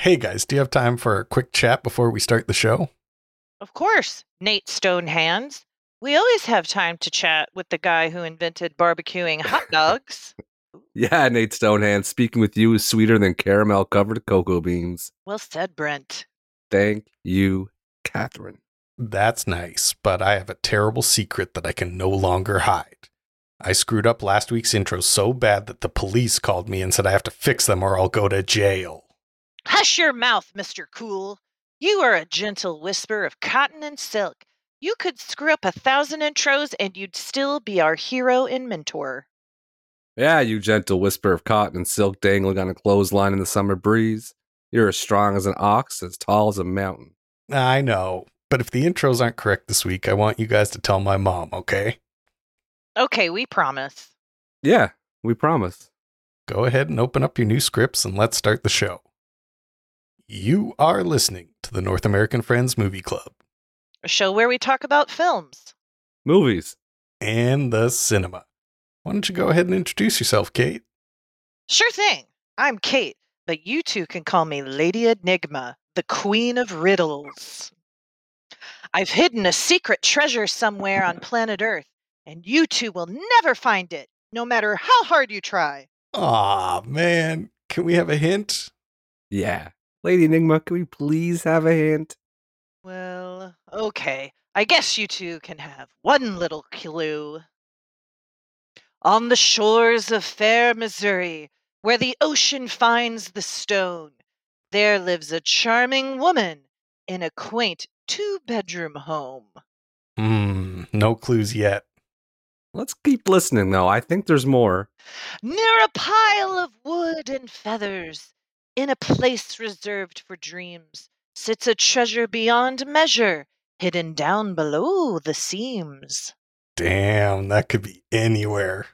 Hey guys, do you have time for a quick chat before we start the show? Of course, Nate Stonehands. We always have time to chat with the guy who invented barbecuing hot dogs. Yeah, Nate Stonehands, speaking with you is sweeter than caramel covered cocoa beans. well said, Brent. Thank you, Catherine. That's nice, but I have a terrible secret that I can no longer hide. I screwed up last week's intro so bad that the police called me and said I have to fix them or I'll go to jail. Hush your mouth, Mr. Cool. You are a gentle whisper of cotton and silk. You could screw up a thousand intros and you'd still be our hero and mentor. Yeah, you gentle whisper of cotton and silk dangling on a clothesline in the summer breeze. You're as strong as an ox, as tall as a mountain. I know, but if the intros aren't correct this week, I want you guys to tell my mom, okay? Okay, we promise. Yeah, we promise. Go ahead and open up your new scripts and let's start the show. You are listening to the North American Friends Movie Club A show where we talk about films. Movies. and the cinema. Why don't you go ahead and introduce yourself, Kate? Sure thing. I'm Kate, but you two can call me Lady Enigma, the Queen of Riddles. I've hidden a secret treasure somewhere on planet Earth, and you two will never find it, no matter how hard you try. Aw, man. Can we have a hint? Yeah. Lady Enigma, can we please have a hint? Well, okay. I guess you two can have one little clue. On the shores of fair Missouri, where the ocean finds the stone, there lives a charming woman in a quaint two bedroom home. Hmm, no clues yet. Let's keep listening, though. I think there's more. Near a pile of wood and feathers, in a place reserved for dreams, sits a treasure beyond measure, hidden down below the seams. Damn, that could be anywhere.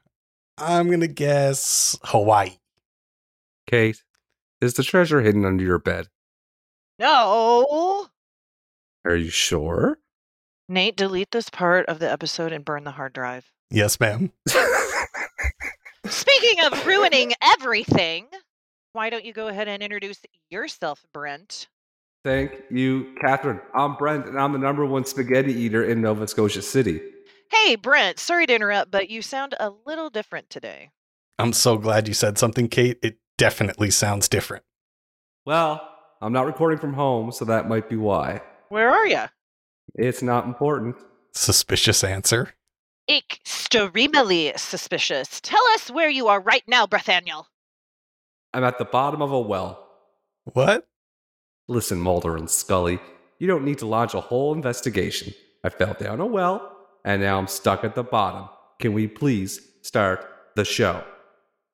I'm gonna guess Hawaii. Kate, is the treasure hidden under your bed? No! Are you sure? Nate, delete this part of the episode and burn the hard drive. Yes, ma'am. Speaking of ruining everything, why don't you go ahead and introduce yourself, Brent? Thank you, Catherine. I'm Brent, and I'm the number one spaghetti eater in Nova Scotia City. Hey, Brent, sorry to interrupt, but you sound a little different today. I'm so glad you said something, Kate. It definitely sounds different. Well, I'm not recording from home, so that might be why. Where are you? It's not important. Suspicious answer. Extremely suspicious. Tell us where you are right now, Brethaniel. I'm at the bottom of a well. What? Listen, Mulder and Scully, you don't need to launch a whole investigation. I fell down a well, and now I'm stuck at the bottom. Can we please start the show?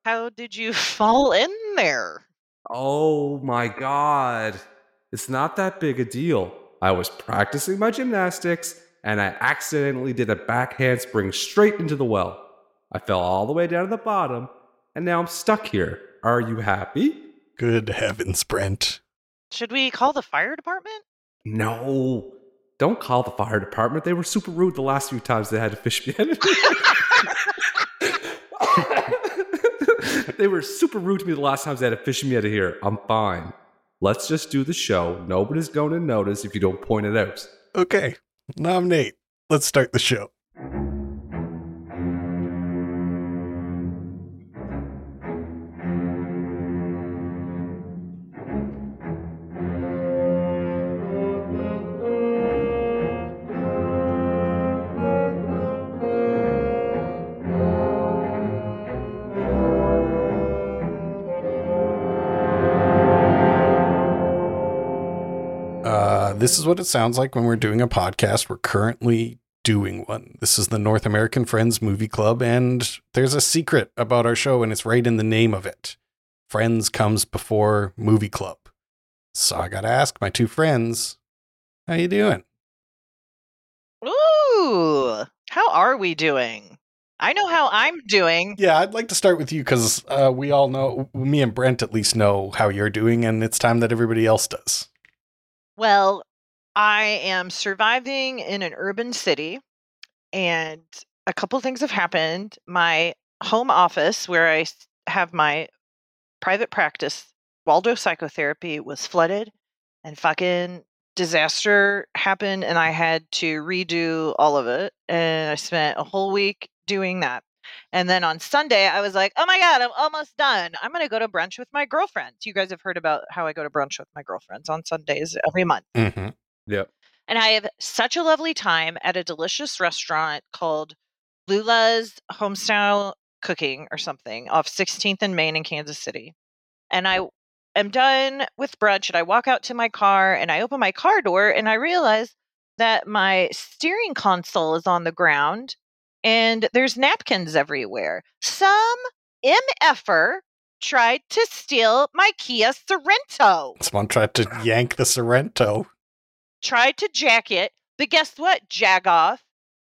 How did you fall in there? Oh my god. It's not that big a deal. I was practicing my gymnastics and I accidentally did a back handspring straight into the well. I fell all the way down to the bottom and now I'm stuck here. Are you happy? Good heavens, Brent. Should we call the fire department? No. Don't call the fire department. They were super rude the last few times they had to fish me out. they were super rude to me the last times they had to fish me out of here. I'm fine. Let's just do the show. Nobody's going to notice if you don't point it out. Okay, Nominate. Let's start the show. This is what it sounds like when we're doing a podcast. We're currently doing one. This is the North American Friends Movie Club, and there's a secret about our show, and it's right in the name of it. Friends comes before movie club. So I gotta ask my two friends, how you doing? Ooh, how are we doing? I know how I'm doing. Yeah, I'd like to start with you because uh, we all know, me and Brent at least know how you're doing, and it's time that everybody else does. Well, I am surviving in an urban city, and a couple things have happened. My home office, where I have my private practice Waldo Psychotherapy was flooded and fucking disaster happened and I had to redo all of it. And I spent a whole week doing that. And then on Sunday, I was like, oh my God, I'm almost done. I'm going to go to brunch with my girlfriends. You guys have heard about how I go to brunch with my girlfriends on Sundays every month. hmm Yep. And I have such a lovely time at a delicious restaurant called Lula's Homestyle Cooking or something off 16th and Main in Kansas City. And I am done with brunch and I walk out to my car and I open my car door and I realize that my steering console is on the ground and there's napkins everywhere. Some MFer tried to steal my Kia Sorento. Someone tried to yank the Sorento. Tried to jack it, but guess what, Jagoff?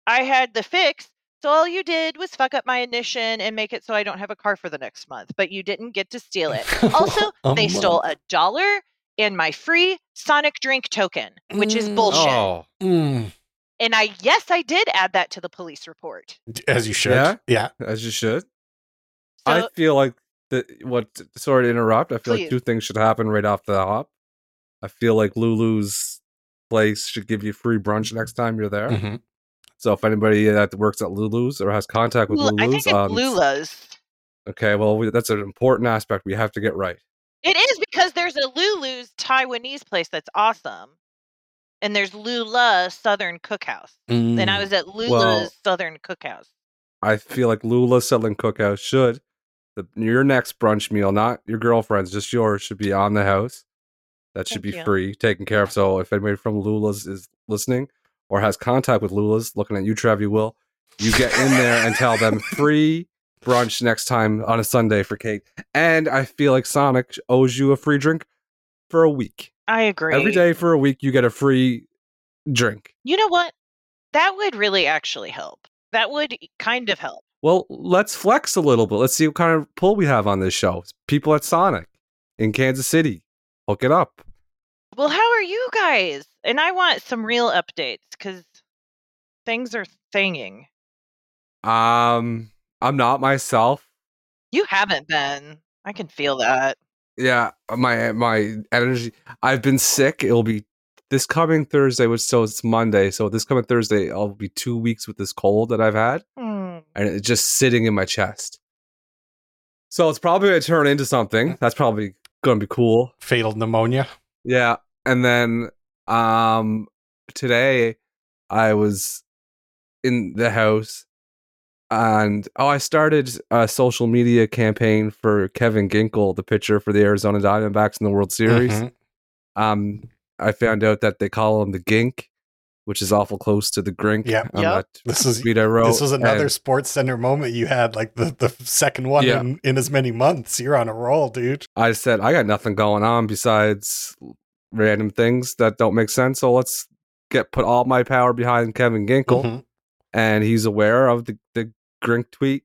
I had the fix. So all you did was fuck up my ignition and make it so I don't have a car for the next month, but you didn't get to steal it. Also, A they stole a dollar and my free Sonic drink token, which is Mm. bullshit. Oh, Mm, And I yes, I did add that to the police report. as you should. Yeah? yeah. as you should. So I feel like that. What? Sorry to interrupt. I feel Please. like two things should happen right off the hop. I feel like Lulu's place should give you free brunch next time you're there. Mhm. So if anybody that works at Lulu's or has contact with Lula- I think it's um, Lula's. okay, well we, that's an important aspect we have to get right. It is because there's a Lulu's Taiwanese place that's awesome. And there's Lula Southern Cookhouse. And I Mm. was at Lula's Well- Southern Cookhouse. I feel like Lula's Southern Cookhouse should the your next brunch meal, not your girlfriend's, just yours, should be on the house. That should Thank be you. free, taken care of. So if anybody from Lula's is listening or has contact with Lula's, looking at you, Trev, you will. You get in there and tell them free brunch next time on a Sunday for Kate. And I feel like Sonic owes you a free drink for a week. I agree. Every day for a week, you get a free drink. You know what? That would really actually help. That would kind of help. Well, let's flex a little bit. Let's see what kind of pull we have on this show. People at Sonic in Kansas City, hook it up. Well, how are you guys? And I want some real updates because things are thinging. Um, I'm not myself. You haven't been. I can feel that. Yeah, my my energy. I've been sick. It'll be this coming Thursday, which so it's Monday. So this coming Thursday, I'll be two weeks with this cold that I've had, Hmm. and it's just sitting in my chest. So it's probably gonna turn into something. That's probably gonna be cool. Fatal pneumonia. Yeah. And then um today I was in the house and oh I started a social media campaign for Kevin Ginkel, the pitcher for the Arizona Diamondbacks in the World Series. Mhm. Um I found out that they call him the Gink, which is awful close to the Grink Yeah, on Yep. This is tweet I wrote. this was another And- Sports Center moment you had, like the, the second one Yeah. in, in as many months. You're on a roll, dude. I said I got nothing going on besides random things that don't make sense. So let's get put all my power behind Kevin Ginkel. Mhm. and he's aware of the the Grink tweet.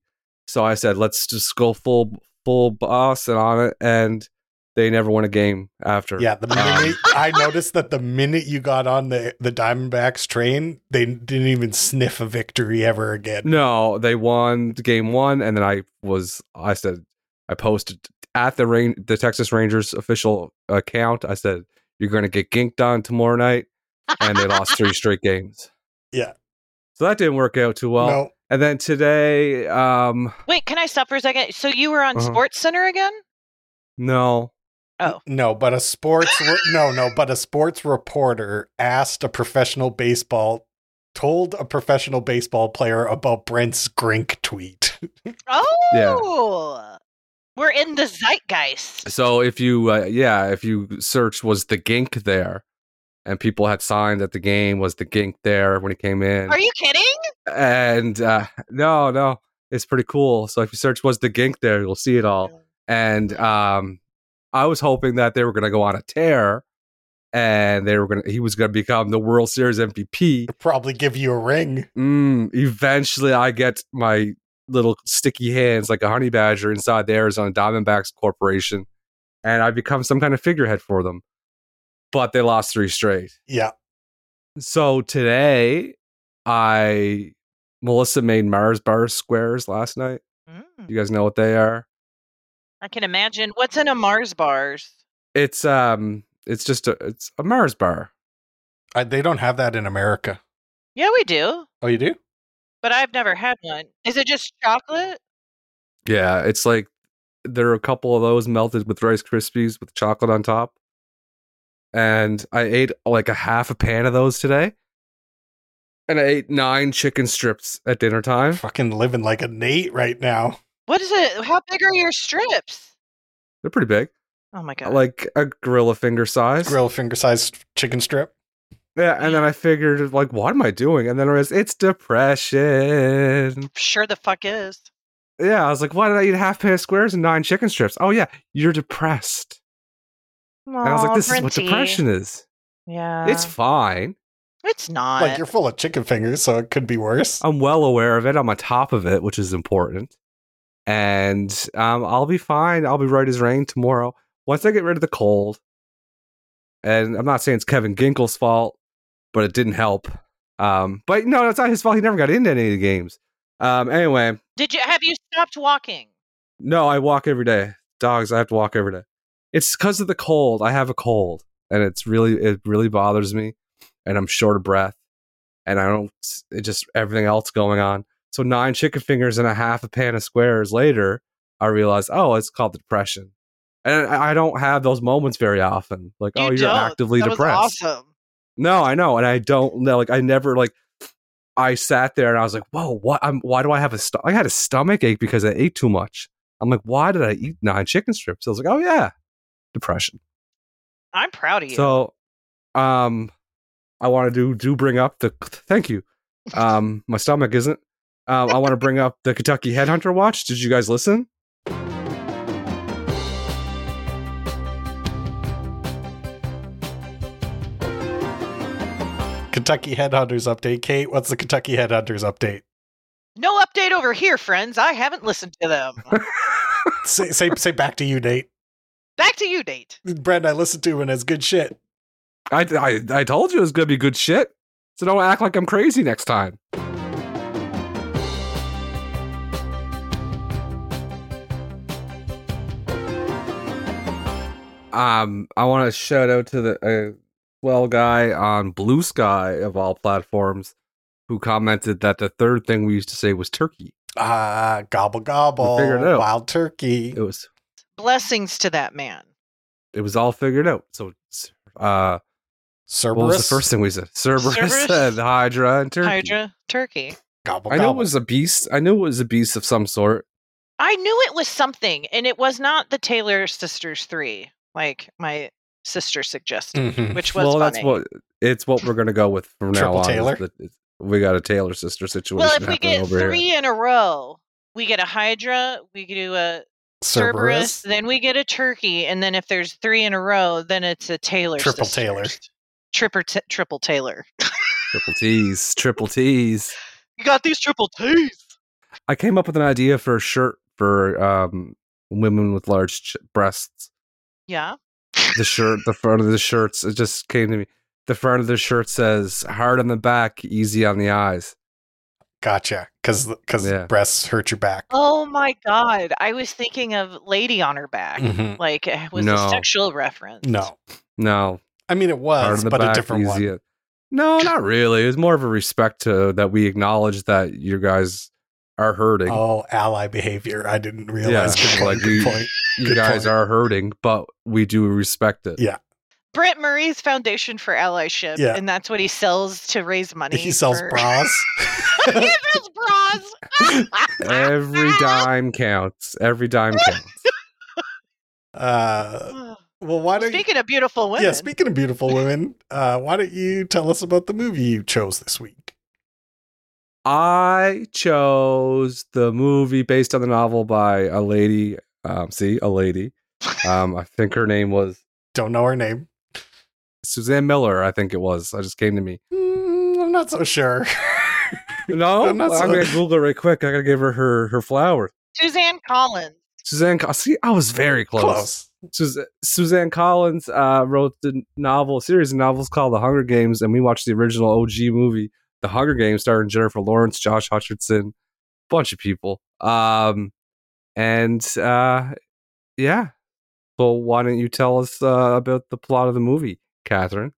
So I said, let's just go full full boss and on it. And they never won a game after. Yeah, the minute I noticed that the minute you got on the the Diamondbacks train, they didn't even sniff a victory ever again. No, they won game one, and then I was I said I posted at the rain the Texas Rangers official account. I said you're going to get ginked on tomorrow night, and they lost three straight games. Yeah. So that didn't work out too well. no, And then today, um, Wait, can I stop for a second? So you were on Uh-huh. Sports Center again? no, Oh. no, but a sports re- no, no, but a sports reporter asked a professional baseball told a professional baseball player about Brent's Grink tweet. Oh, Yeah. we're in the zeitgeist. So if you, uh, yeah, if you search was the gink there, and people had signed that the game was the gink there when he came in, Are you kidding? and uh, no, no, it's pretty cool. So if you search was the gink there, you'll see it all. And um, I was hoping that they were going to go on a tear, and they were going to he was going to become the World Series MVP. Probably give you a ring. Mm, eventually, I get my little sticky hands like a honey badger inside the Arizona Diamondbacks Corporation, and I become some kind of figurehead for them. But they lost three straight. Yeah. So today, I Melissa made Mars bar squares last night. Mm, You guys know what they are? I can imagine. What's in a Mars bars? It's um, it's just a it's a Mars bar. I, they don't have that in America. Yeah, we do, Oh, you do? but I've never had one. Is it just chocolate? Yeah, it's like there are a couple of those melted with Rice Krispies with chocolate on top. And I ate like a half a pan of those today. And I ate nine chicken strips at dinner time. Fucking living like a Nate right now. What is it? How big are your strips? They're pretty big, Oh my god! like a gorilla finger size. Grill finger sized chicken strip. Yeah, and then I figured, like, what am I doing? And then I was, it's depression. sure the fuck is. Yeah, I was like, why did I eat a half pan of squares and nine chicken strips? Oh yeah, you're depressed. Aww, And I was like, Aw, this is what depression is. Yeah, It's fine. it's not. like you're full of chicken fingers, so it could be worse. I'm well aware of it. I'm on top of it, which is important. And um, I'll be fine. I'll be right as rain tomorrow. Once I get rid of the cold, and I'm not saying it's Kevin Ginkel's fault, but it didn't help. Um, but no, it's not his fault. He never got into any of the games. Um, anyway, Did you have you stopped walking? no, I walk every day. Dogs, I have to walk every day. It's because of the cold. I have a cold, and it's really it really bothers me, and I'm short of breath, and I don't. It just everything else going on. So nine chicken fingers and a half a pan of squares later, I realized, oh, it's called the depression, and I don't have those moments very often. Like, You oh, you're don't. actively that depressed. Was awesome. No, I know, and I don't know. Like, I never like. I sat there and I was like, "Whoa, what? I'm, why do I have a? St- I had a stomach ache because I ate too much." I'm like, "Why did I eat nine chicken strips?" I was like, "Oh yeah, depression." I'm proud of you. So, um, I want to do do bring up the. Thank you. Um, my stomach isn't. Um, I want to bring up the Kentucky Headhunter watch. Did you guys listen? Kentucky Headhunters update. Kate, what's the Kentucky Headhunters update? no update over here, friends. I haven't listened to them. say, say, say back to you, Nate. Back to you, Nate. Brent, I listened to and it's good shit. I, I I told you it was gonna be good shit. So don't act like I'm crazy next time. Um, I want to shout out to the uh, well guy on Bluesky of all platforms who commented that the third thing we used to say was turkey. Ah, gobble gobble. figured out. Wild turkey. It was Blessings to that man. it was all figured out. So, uh, Cerberus. what was the first thing we said? Cerberus, Cerberus? and Hydra and turkey. Hydra turkey. Gobble I know it was a beast. I knew it was a beast of some sort. I knew it was something, and it was not the Taylor Sisters three, like my sister suggested, Mhm. which was well, funny. that's what it's what we're gonna go with from now on. Taylor? that it's- we got a Taylor sister situation. well, if we get three here. in a row, we get a Hydra, we do a Cerberus, Cerberus. then we get a turkey, and then if there's three in a row, then it's a Taylor. Triple sisters. Taylor. Triple, t- triple Taylor. triple T's, triple T's. You got these triple T's. I came up with an idea for a shirt for um, women with large ch- breasts. Yeah. The shirt, the front of the shirts, it just came to me. The front of the shirt says "hard on the back, easy on the eyes." Gotcha. Because because Yeah. breasts hurt your back. Oh my God. I was thinking of Lady on her back. Mhm. Like it was No. a sexual reference. No. No, I mean, it hard was, on the but a different easy. one. on- No, not really. It was more of a respect to that we acknowledge that you guys are hurting. Oh, ally behavior. I didn't realize. Yeah, Good point. like good we- point. You good guys point. are hurting, but we do respect it. Yeah. Brent Murray's Foundation for Allyship, Yeah. and that's what he sells to raise money. He sells for- bras. he sells bras. Every dime counts. Every dime counts. uh, well, why don't you? Speaking of beautiful women, Yeah, speaking of beautiful women, uh, why don't you tell us about the movie you chose this week? I chose the movie based on the novel by a lady. Um, see, a lady. Um, I think her name was Don't know her name. Suzanne Miller. I think it was. I just came to me. Mm, I'm not so sure. No, I'm not I'm gonna Google it right quick. I gotta give her her her flowers. Suzanne Collins. Suzanne. Co- See, I was very close. Close. Sus- Suzanne Collins uh, wrote the novel, a series of novels called The Hunger Games, and we watched the original OG movie, The Hunger Games, starring Jennifer Lawrence, Josh Hutcherson, bunch of people. Um, and uh, yeah, Well, why don't you tell us uh, about the plot of the movie, Catherine?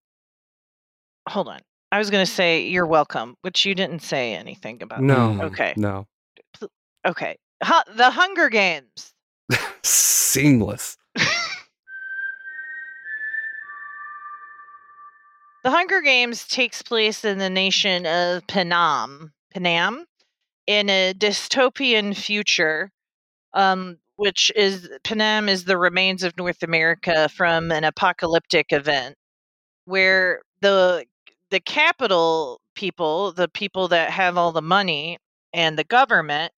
Hold on. I was going to say you're welcome, which you didn't say anything about. No. Okay. No. Okay. The Hunger Games. Seamless. The Hunger Games takes place in the nation of Panem, Panem, in a dystopian future, um, which is Panem is the remains of North America from an apocalyptic event, where the the capital people, the people that have all the money, and the government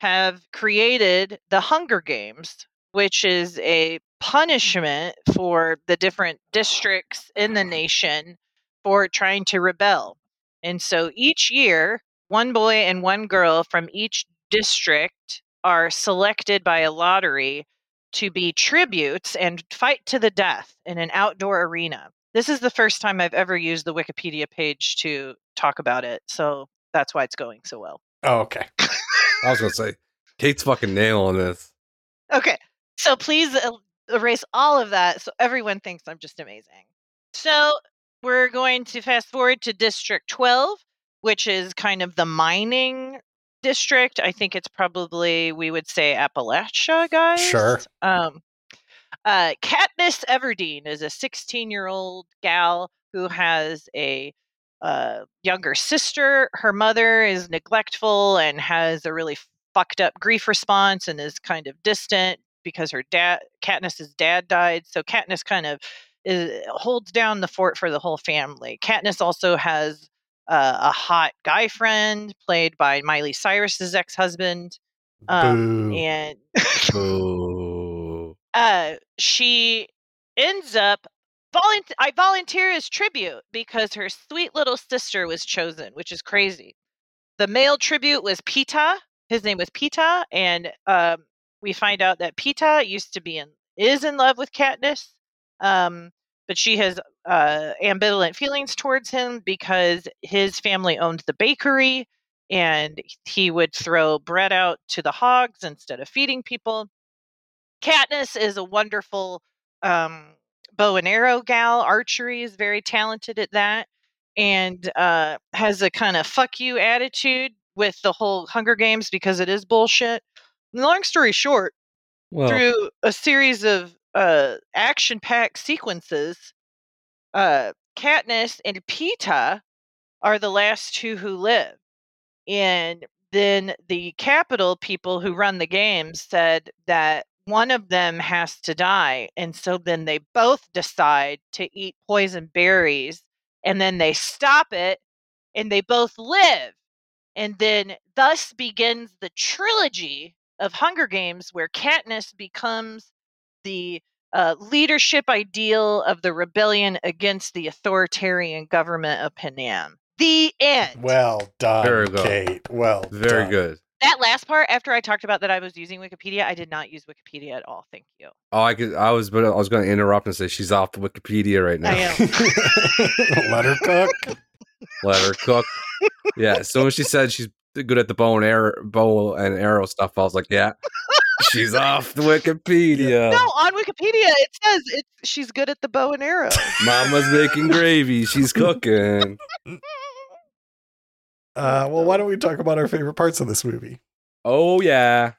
have created the Hunger Games, which is a punishment for the different districts in the nation for trying to rebel. And so each year, one boy and one girl from each district are selected by a lottery to be tributes and fight to the death in an outdoor arena. This is the first time I've ever used the Wikipedia page to talk about it. So that's why it's going so well. Oh, okay. I was gonna say, Kate's fucking nail on this. Okay. So please uh, erase all of that so everyone thinks I'm just amazing. So we're going to fast forward to District 12, which is kind of the mining district. I think it's probably, we would say, Appalachia, guys. Sure. Um, uh, Katniss Everdeen is a 16 year old gal who has a uh, younger sister. Her mother is neglectful and has a really fucked up grief response and is kind of distant because her dad, Katniss's dad, died. So Katniss kind of is, holds down the fort for the whole family. Katniss also has uh, a hot guy friend played by Miley Cyrus's ex husband. Um, and uh, she ends up volunteer. I volunteer as tribute because her sweet little sister was chosen, which is crazy. The male tribute was Peeta. His name was Peeta, and um, we find out that Peeta used to be in is in love with Katniss, um, but she has uh, ambivalent feelings towards him because his family owned the bakery, and he would throw bread out to the hogs instead of feeding people. Katniss is a wonderful um, bow and arrow gal. Archery is very talented at that, and uh, has a kind of fuck you attitude with the whole Hunger Games because it is bullshit. Long story short, Well, through a series of uh, action-packed sequences, uh, Katniss and Peeta are the last two who live, and then the capital people who run the games said that one of them has to die, and so then they both decide to eat poison berries, and then they stop it, and they both live, and then thus begins the trilogy of Hunger Games, where Katniss becomes the uh, leadership ideal of the rebellion against the authoritarian government of Panem. The end. Well done, Very good. Kate. Well, very done. good. that last part, after I talked about that I was using Wikipedia, I did not use Wikipedia at all. Thank you. Oh, I could. I was, but I was going to interrupt and say she's off the Wikipedia right now. I am. Let her cook. Let her cook. yeah. As soon as she said she's good at the bow and arrow, bow and arrow stuff, I was like, yeah, she's off the Wikipedia. No, on Wikipedia it says it's she's good at the bow and arrow. Mama's making gravy. She's cooking. Uh, well, why don't we talk about our favorite parts of this movie? Oh yeah.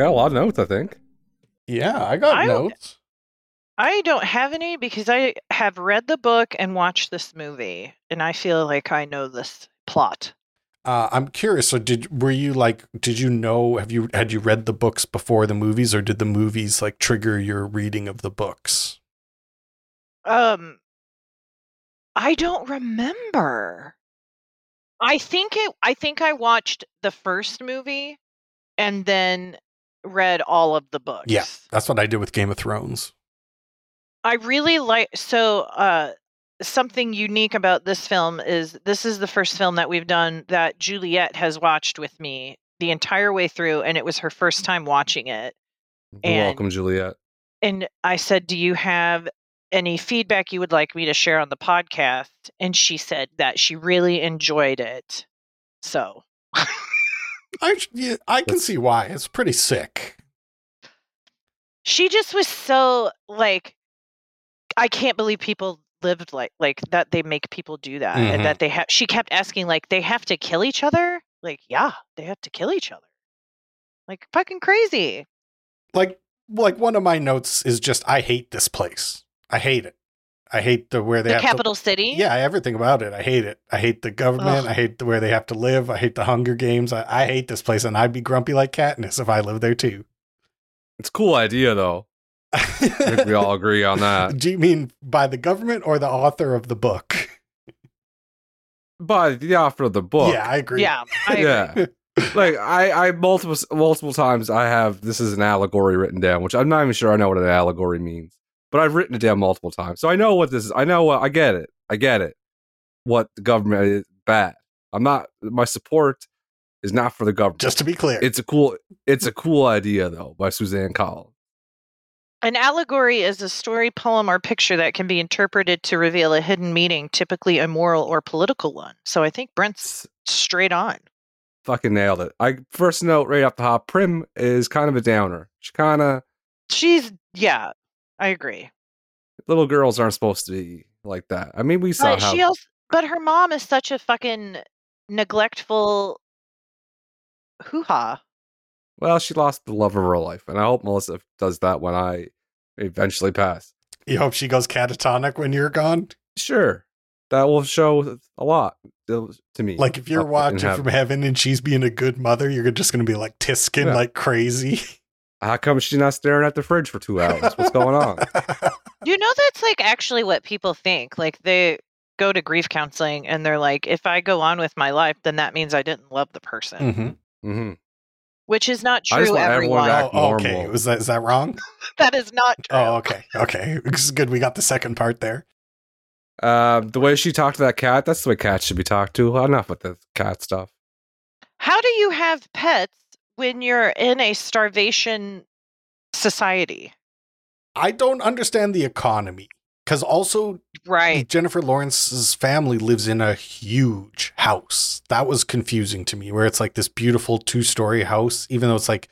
Got a lot of notes. I think. Yeah, I got I- notes. I don't have any because I have read the book and watched this movie, and I feel like I know this plot. Uh, I'm curious. So, did were you like? Did you know? Have you had you read the books before the movies, or did the movies like trigger your reading of the books? Um, I don't remember. I think it. I think I watched the first movie and then read all of the books. Yeah, that's what I did with Game of Thrones. I really like so uh something unique about this film is this is the first film that we've done that Juliet has watched with me the entire way through and it was her first time watching it And- welcome, Juliet. and I said, "Do you have any feedback you would like me to share on the podcast?" And she said that she really enjoyed it. So, I yeah, I can see why. It's pretty sick. she just was so like I can't believe people lived like like that they make people do that Mhm. and that they have she kept asking like they have to kill each other? Like, yeah, they have to kill each other. Like fucking crazy. Like like one of my notes is just I hate this place. I hate it. I hate the where they the have capital city? Yeah, everything about it. I hate it. I hate the government. Ugh. I hate the, where they have to live. I hate the Hunger Games. I, I hate this place, and I'd be grumpy like Katniss if I lived there too. It's a cool idea, though. I think we all agree on that. Do you mean by the government or the author of the book? By the author of the book, Yeah, I agree. Yeah. I agree. yeah. like I, I multiple multiple times I have this is an allegory written down, which I'm not even sure I know what an allegory means, but I've written it down multiple times, so I know what this is. I know what I get it. I get it. What the government is bad. I'm not. My support is not for the government. Just to be clear, it's a cool. It's a cool idea though by Suzanne Collins. An allegory is a story, poem, or picture that can be interpreted to reveal a hidden meaning, typically a moral or political one. So I think Brent's straight on. Fucking nailed it. I first note right off the hop. Prim is kind of a downer. She kind of She's, yeah, I agree. little girls aren't supposed to be like that. I mean, we saw But how she also, but her mom is such a fucking neglectful hoo ha. Well, she lost the love of her life, and I hope Melissa does that when I eventually pass. you hope she goes catatonic when you're gone. Sure, that will show a lot to to me. Like if you're watching from heaven and she's being a good mother, you're just going to be like tisking Yeah. like crazy. how come she's not staring at the fridge for two hours? What's going on? You know, that's like actually what people think. Like they go to grief counseling and they're like, if I go on with my life, then that means I didn't love the person, Mhm. hmm which is not I just true, want everyone everyone. back Oh, okay, normal. was that is that wrong? that is not true. Oh, okay, okay. It's good. We got the second part there. Uh, the way she talked to that cat—that's the way cats should be talked to. Enough with the cat stuff. How do you have pets when you're in a starvation society? I don't understand the economy because also Right. Jennifer Lawrence's family lives in a huge house. That was confusing to me, where it's like this beautiful two story house, even though it's like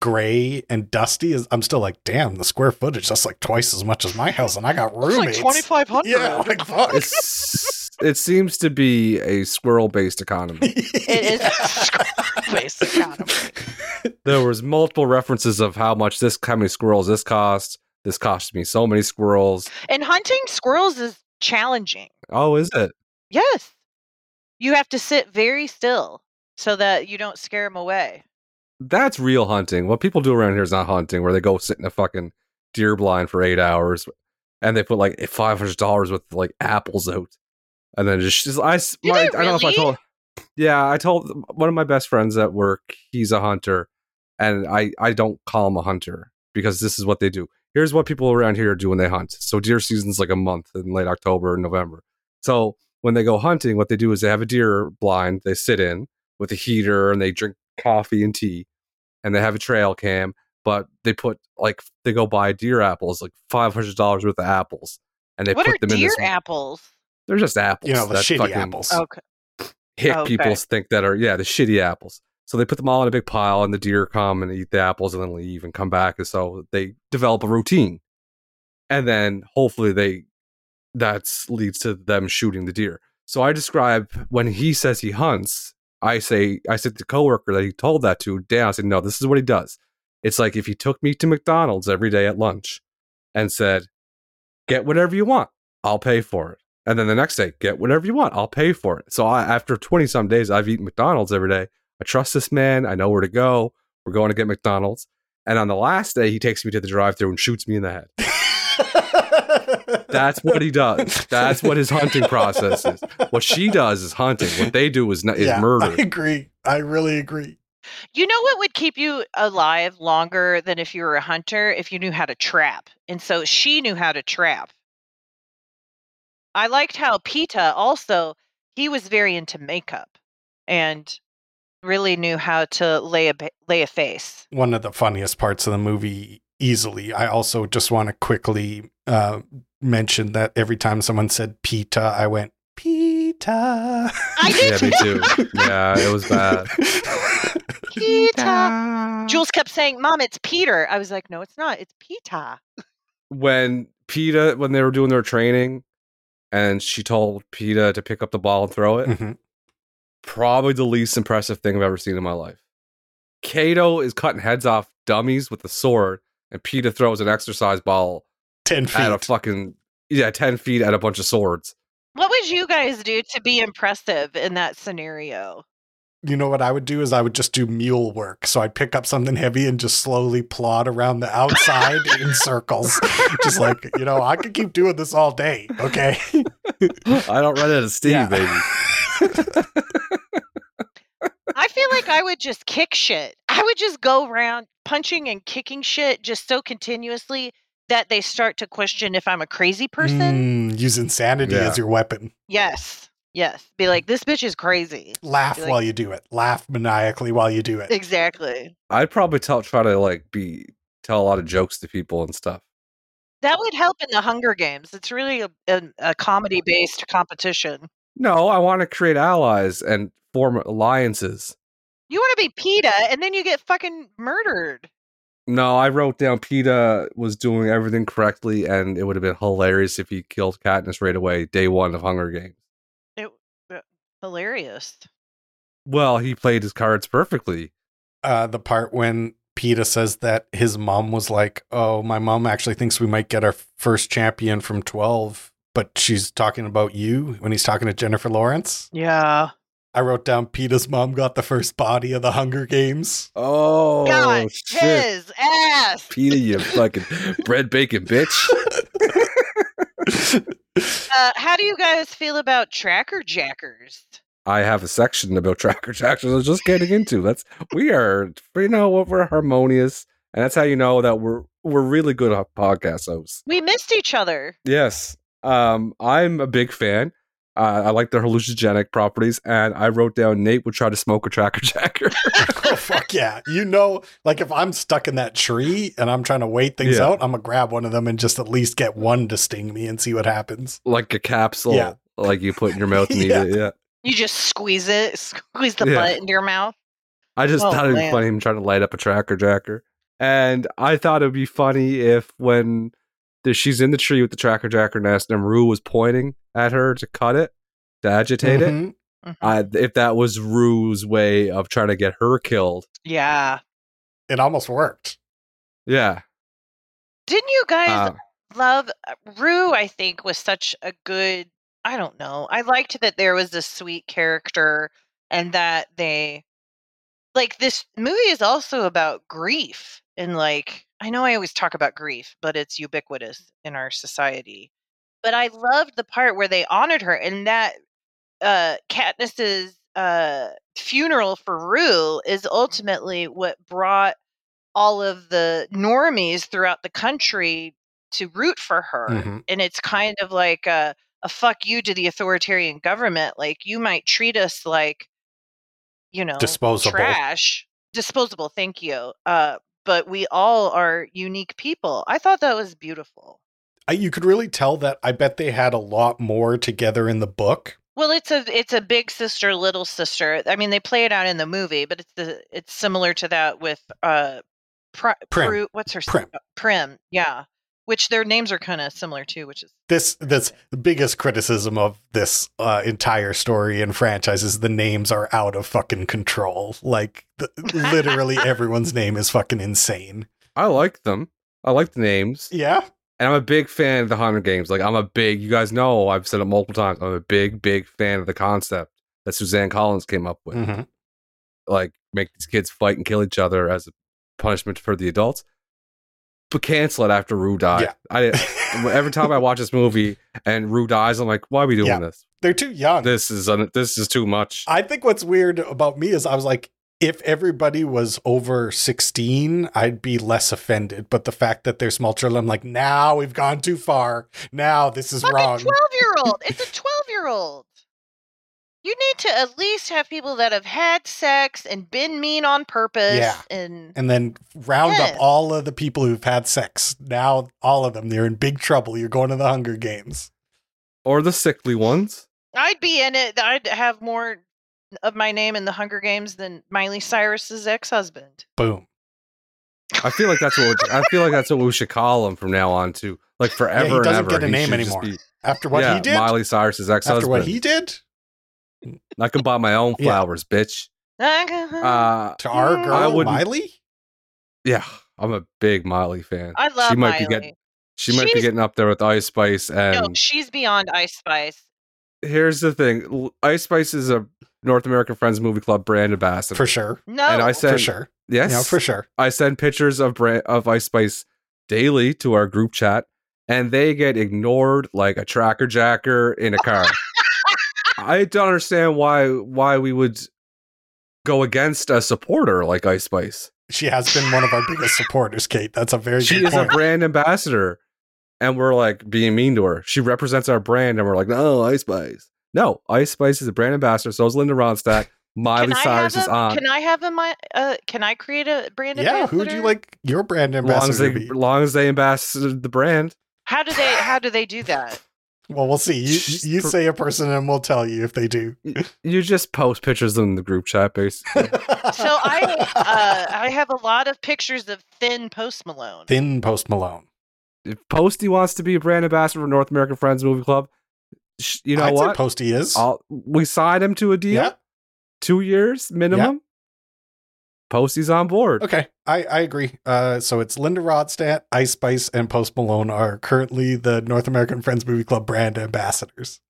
gray and dusty. is- I'm still like, damn, the square footage that's like twice as much as my house, and I got roommates. Yeah, like fuck. It's, it seems to be a squirrel-based economy. It is economy. there was multiple references of how much this how many squirrels this cost. This cost me so many squirrels. And hunting squirrels is challenging. Oh, is it? Yes. You have to sit very still so that you don't scare them away. That's real hunting. What people do around here is not hunting, where they go sit in a fucking deer blind for eight hours, and they put like five hundred dollars with like apples out, and then just, just I. my- they I don't know if I told. Yeah, I told one of my best friends at work. He's a hunter, and I I don't call him a hunter because this is what they do. Here's what people around here do when they hunt. So deer season's like a month in late October and November. So when they go hunting, what they do is they have a deer blind they sit in with a heater and they drink coffee and tea, and they have a trail cam. But they put like they go buy deer apples, like five hundred dollars worth of apples, and they what put are them in deer apples? They're just apples. you know, the that shitty fucking apples. Okay. Hick oh, Okay. people think that are yeah the shitty apples. So they put them all in a big pile, and the deer come and eat the apples, and then leave and come back. And so they develop a routine, and then hopefully they that leads to them shooting the deer. So I describe when he says he hunts. I say I said to the coworker that he told that to Dan. I said no, this is what he does. It's like if he took me to McDonald's every day at lunch and said, "Get whatever you want, I'll pay for it." And then the next day, get whatever you want, I'll pay for it. So I, after 20 some days, I've eaten McDonald's every day. I trust this man. I know where to go. We're going to get McDonald's. And on the last day, he takes me to the drive through and shoots me in the head. That's what he does. That's what his hunting process is. What she does is hunting. What they do is, n- is yeah, I murder. agree. I really agree. You know what would keep you alive longer than if you were a hunter? If you knew how to trap. And so she knew how to trap. I liked how Peeta also, he was very into makeup. And really knew how to lay a lay a face. One of the funniest parts of the movie, easily. I also just want to quickly uh, mention that every time someone said pita, I went pita. I did Yeah, me too. Yeah, it was bad. Pita. Jules kept saying, "Mom, it's Peter." I was like, "No, it's not. It's Pita." when Peeta, when they were doing their training, and she told Peeta to pick up the ball and throw it, Mhm. probably the least impressive thing I've ever seen in my life. Cato is cutting heads off dummies with a sword, and Peeta throws an exercise ball Ten feet. at a fucking yeah, ten feet at a bunch of swords. What would you guys do to be impressive in that scenario? You know what I would do is I would just do mule work. So I'd pick up something heavy and just slowly plod around the outside in circles. Just like, you know, I could keep doing this all day. Okay. I don't run out of steam, Yeah. baby. I feel like I would just kick shit. I would just go around punching and kicking shit just so continuously that they start to question if I'm a crazy person. Mm, use insanity Yeah. as your weapon. Yes. Yes. Be like, this bitch is crazy. Laugh like- while you do it. Laugh maniacally while you do it. Exactly. I'd probably tell try to like be tell a lot of jokes to people and stuff. That would help in the Hunger Games. It's really a, a, a comedy based competition. No, I want to create allies and form alliances. You want to be Peeta and then you get fucking murdered. No, I wrote down Peeta was doing everything correctly, and it would have been hilarious if he killed Katniss right away, day one of Hunger Games. It, hilarious. Well, he played his cards perfectly. Uh, the part when Peeta says that his mom was like, Oh, my mom actually thinks we might get our first champion from 12, but she's talking about you when he's talking to Jennifer Lawrence. Yeah. I wrote down Peeta's mom got the first body of the Hunger Games. Oh, God, his ass. Peeta, you fucking bread bacon bitch. Uh, how do you guys feel about tracker jackers? I have a section about tracker jackers. I was just getting into. That's we are, you know, what we're harmonious, and that's how you know that we're we're really good at podcast hosts. We missed each other. Yes. Um, I'm a big fan. Uh, I like their hallucinogenic properties, and I wrote down Nate would try to smoke a tracker jacker. oh, fuck yeah. You know, like if I'm stuck in that tree and I'm trying to wait things Yeah. out, I'm going to grab one of them and just at least get one to sting me and see what happens. like a capsule, Yeah. like you put in your mouth and eat Yeah. it. Yeah. You just squeeze it, squeeze the Yeah. butt into your mouth. I just Oh, thought it'd be funny him trying to light up a tracker jacker. And I thought it'd be funny if when the, she's in the tree with the tracker jacker nest and Rue was pointing at her to cut it, to agitate it, Mhm. Mhm. uh, if that was Rue's way of trying to get her killed. yeah. It almost worked. Yeah. Didn't you guys Uh, love uh, Rue? I think was such a good. I don't know. I liked that there was this sweet character, and that they like this movie is also about grief and like I know I always talk about grief, but it's ubiquitous in our society. But I loved the part where they honored her and that uh Katniss's uh funeral for Rue is ultimately what brought all of the normies throughout the country to root for her. Mhm. And it's kind of like a, a fuck you to the authoritarian government. Like you might treat us like, you know, Disposable. trash, disposable. Thank you. Uh, but we all are unique people. I thought that was beautiful. I, you could really tell that I bet they had a lot more together in the book. Well, it's a it's a big sister, little sister. I mean, they play it out in the movie, but it's the it's similar to that with uh, Pri- Prim. Pru- what's her Prim. uh, Prim, yeah. Which their names are kind of similar too, which is This that's the biggest criticism of this uh, entire story and franchise is the names are out of fucking control. Like the, literally everyone's name is fucking insane. I like them. I like the names. Yeah. And I'm a big fan of the Hunger Games. Like I'm a big, you guys know, I've said it multiple times. I'm a big, big fan of the concept that Suzanne Collins came up with. Mhm. Like make these kids fight and kill each other as a punishment for the adults. But cancel it after Rue died. Yeah. I every time I watch this movie and Rue dies, I'm like, why are we doing Yeah. this? They're too young. This is un- this is too much. I think what's weird about me is I was like, if everybody was over 16, I'd be less offended. But the fact that they're small children, I'm like, now we've gone too far. Now this is fucking wrong. twelve year old. It's a twelve year old. You need to at least have people that have had sex and been mean on purpose. Yeah. And and then round Yes. up all of the people who've had sex. Now, all of them, they're in big trouble. You're going to the Hunger Games. Or the sickly ones. I'd be in it. I'd have more of my name in the Hunger Games than Miley Cyrus's ex-husband. Boom. I feel like that's what I feel like that's what we should call him from now on too. Like forever he and doesn't ever. get a name anymore. be- After what yeah, he did, Miley Cyrus's ex-husband. after what he did I can buy my own Yeah. flowers, bitch. Uh, to our Mm. girl, I wouldn't- Miley, yeah, I'm a big Miley fan. I love she might Miley. be getting she might be getting up there with Ice Spice and no, she's beyond Ice Spice. here's the thing. Ice Spice is a North American Friends Movie Club brand ambassador. for sure, No, And I for said sure, yes. yeah, for sure. I send pictures of brand, of Ice Spice daily to our group chat, and they get ignored like a tracker jacker in a car. I don't understand why why we would go against a supporter like Ice Spice. She has been one of our biggest supporters, Kate. That's a very She is a brand ambassador, and we're like being mean to her. She represents our brand, and we're like, no, Ice Spice. No, Ice Spice is a brand ambassador. So is Linda Ronstadt. Miley Cyrus is on. Can I have a my? Uh, can I create a brand ambassador? yeah, who would you like your brand long as ambassador they, to be? long as they ambassador the brand. How do they? How do they do that? Well, we'll see. You, Just you say a person, and we'll tell you if they do. You just post pictures in the group chat, basically. So I, uh, I have a lot of pictures of thin Post Malone. Thin Post Malone. if Posty wants to be a brand ambassador for North American Friends Movie Club, sh- you know I'd say what? Posty is. I'll, we signed him to a deal, yeah. two years minimum. Posty's on board. Okay, I, I agree. Uh, so it's Linda Ronstadt, Ice Spice, and Post Malone are currently the North American Friends Movie Club brand ambassadors.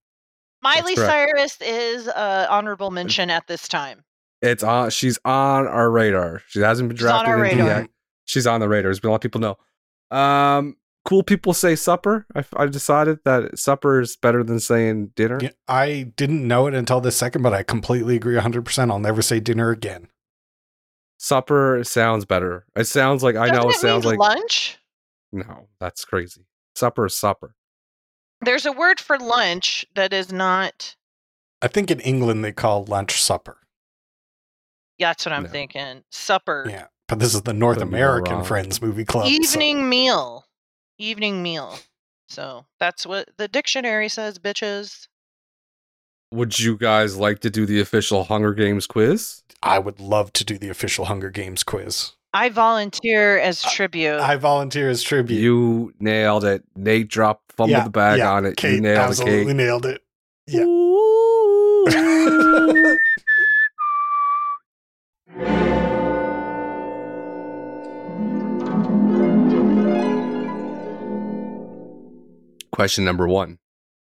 Miley. Cyrus is uh, honorable mention at this time. It's on. She's on our radar. She hasn't been She's on drafted our into radar. yet. She's on the radar. There's been a lot of people know. Um, cool people say supper. I, I decided that supper is better than saying dinner. Yeah, I didn't know it until this second, but I completely agree 100%. I'll never say dinner again. Supper sounds better. It sounds like I know. It Doesn't sounds mean like lunch. no. That's crazy. Supper is supper. There's a word for lunch that is not. I think in England they call lunch supper. Yeah, that's what I'm No. thinking. Supper. Yeah, but this is the North Could be American. Friends Movie Club. so- Evening meal. Evening meal. So that's what the dictionary says, bitches. Would you guys like to do the official Hunger Games quiz? I would love to do the official Hunger Games quiz. I volunteer as tribute. I volunteer as tribute. You nailed it. Nate dropped fumbled Yeah, the bag yeah, on it. Kate you nailed it, absolutely Kate. nailed it. Yeah. Question number one.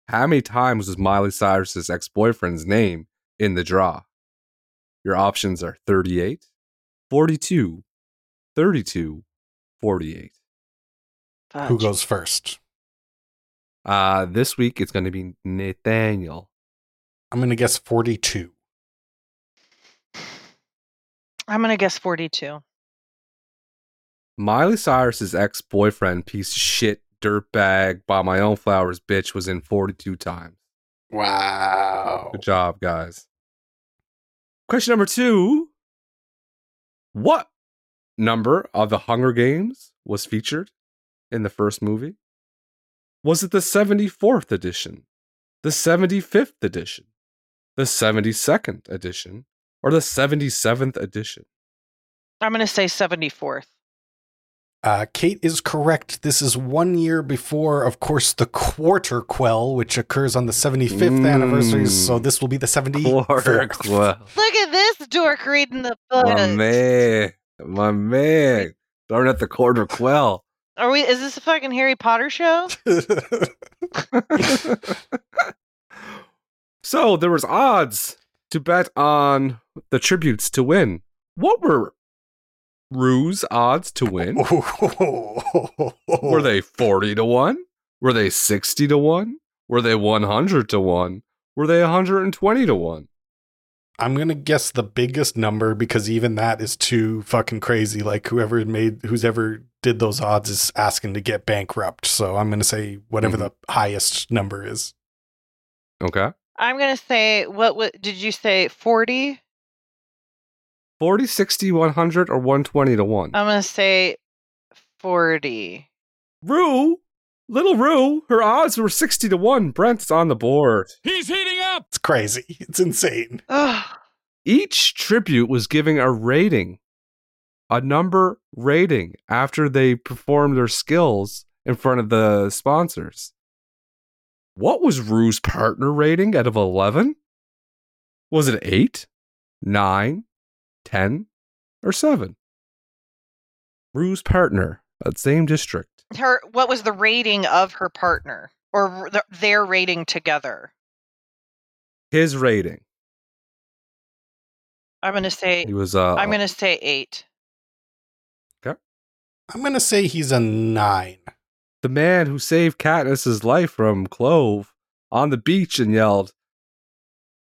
How many times was Miley Cyrus's ex boyfriend's name in the draw? Your options are 38, 42, 32, 48. Fudge. Who goes first? Uh, this week it's going to be Nathaniel. I'm going to guess 42. I'm gonna guess 42. Miley Cyrus's ex boyfriend, piece of shit, dirtbag, buy my own flowers, bitch, was in 42 times. Wow. Good job, guys. Question number two What number of the Hunger Games was featured in the first movie? Was it the 74th edition, the 75th edition, the 72nd edition, or the 77th edition? I'm gonna say 74th. Uh, Kate is correct. This is one year before, of course, the Quarter Quell, which occurs on the 75th anniversary. Mm. So this will be the 74th. Well, Look at this dork reading the book. my man, my man. Darn at the quarter quell. Are we? Is this a fucking Harry Potter show? so there was odds to bet on the tributes to win. What were Rue's odds to win? Were they 40 to 1? Were they 60 to 1? Were they 100 to 1? Were they 120 to 1? I'm going to guess the biggest number because even that is too fucking crazy. Like whoever made, who's ever did those odds is asking to get bankrupt. So I'm going to say whatever Mhm. the highest number is. Okay. I'm gonna say what? What did you say? Forty. 40, 60, 100, or 120 to 1. I'm gonna say forty. Rue, little Rue, her odds were 60 to 1. Brent's on the board. He's heating up. It's crazy. It's insane. Each tribute was giving a rating, a number rating after they performed their skills in front of the sponsors. What was Rue's partner rating out of 11? Was it 8, 9, 10, or 7? Rue's partner, that same district. her. What was the rating of her partner, or the, their rating together? His rating. I'm gonna say. He was uh I'm gonna say eight. Okay. I'm going to say he's a nine. the man who saved Katniss's life from Clove on the beach and yelled,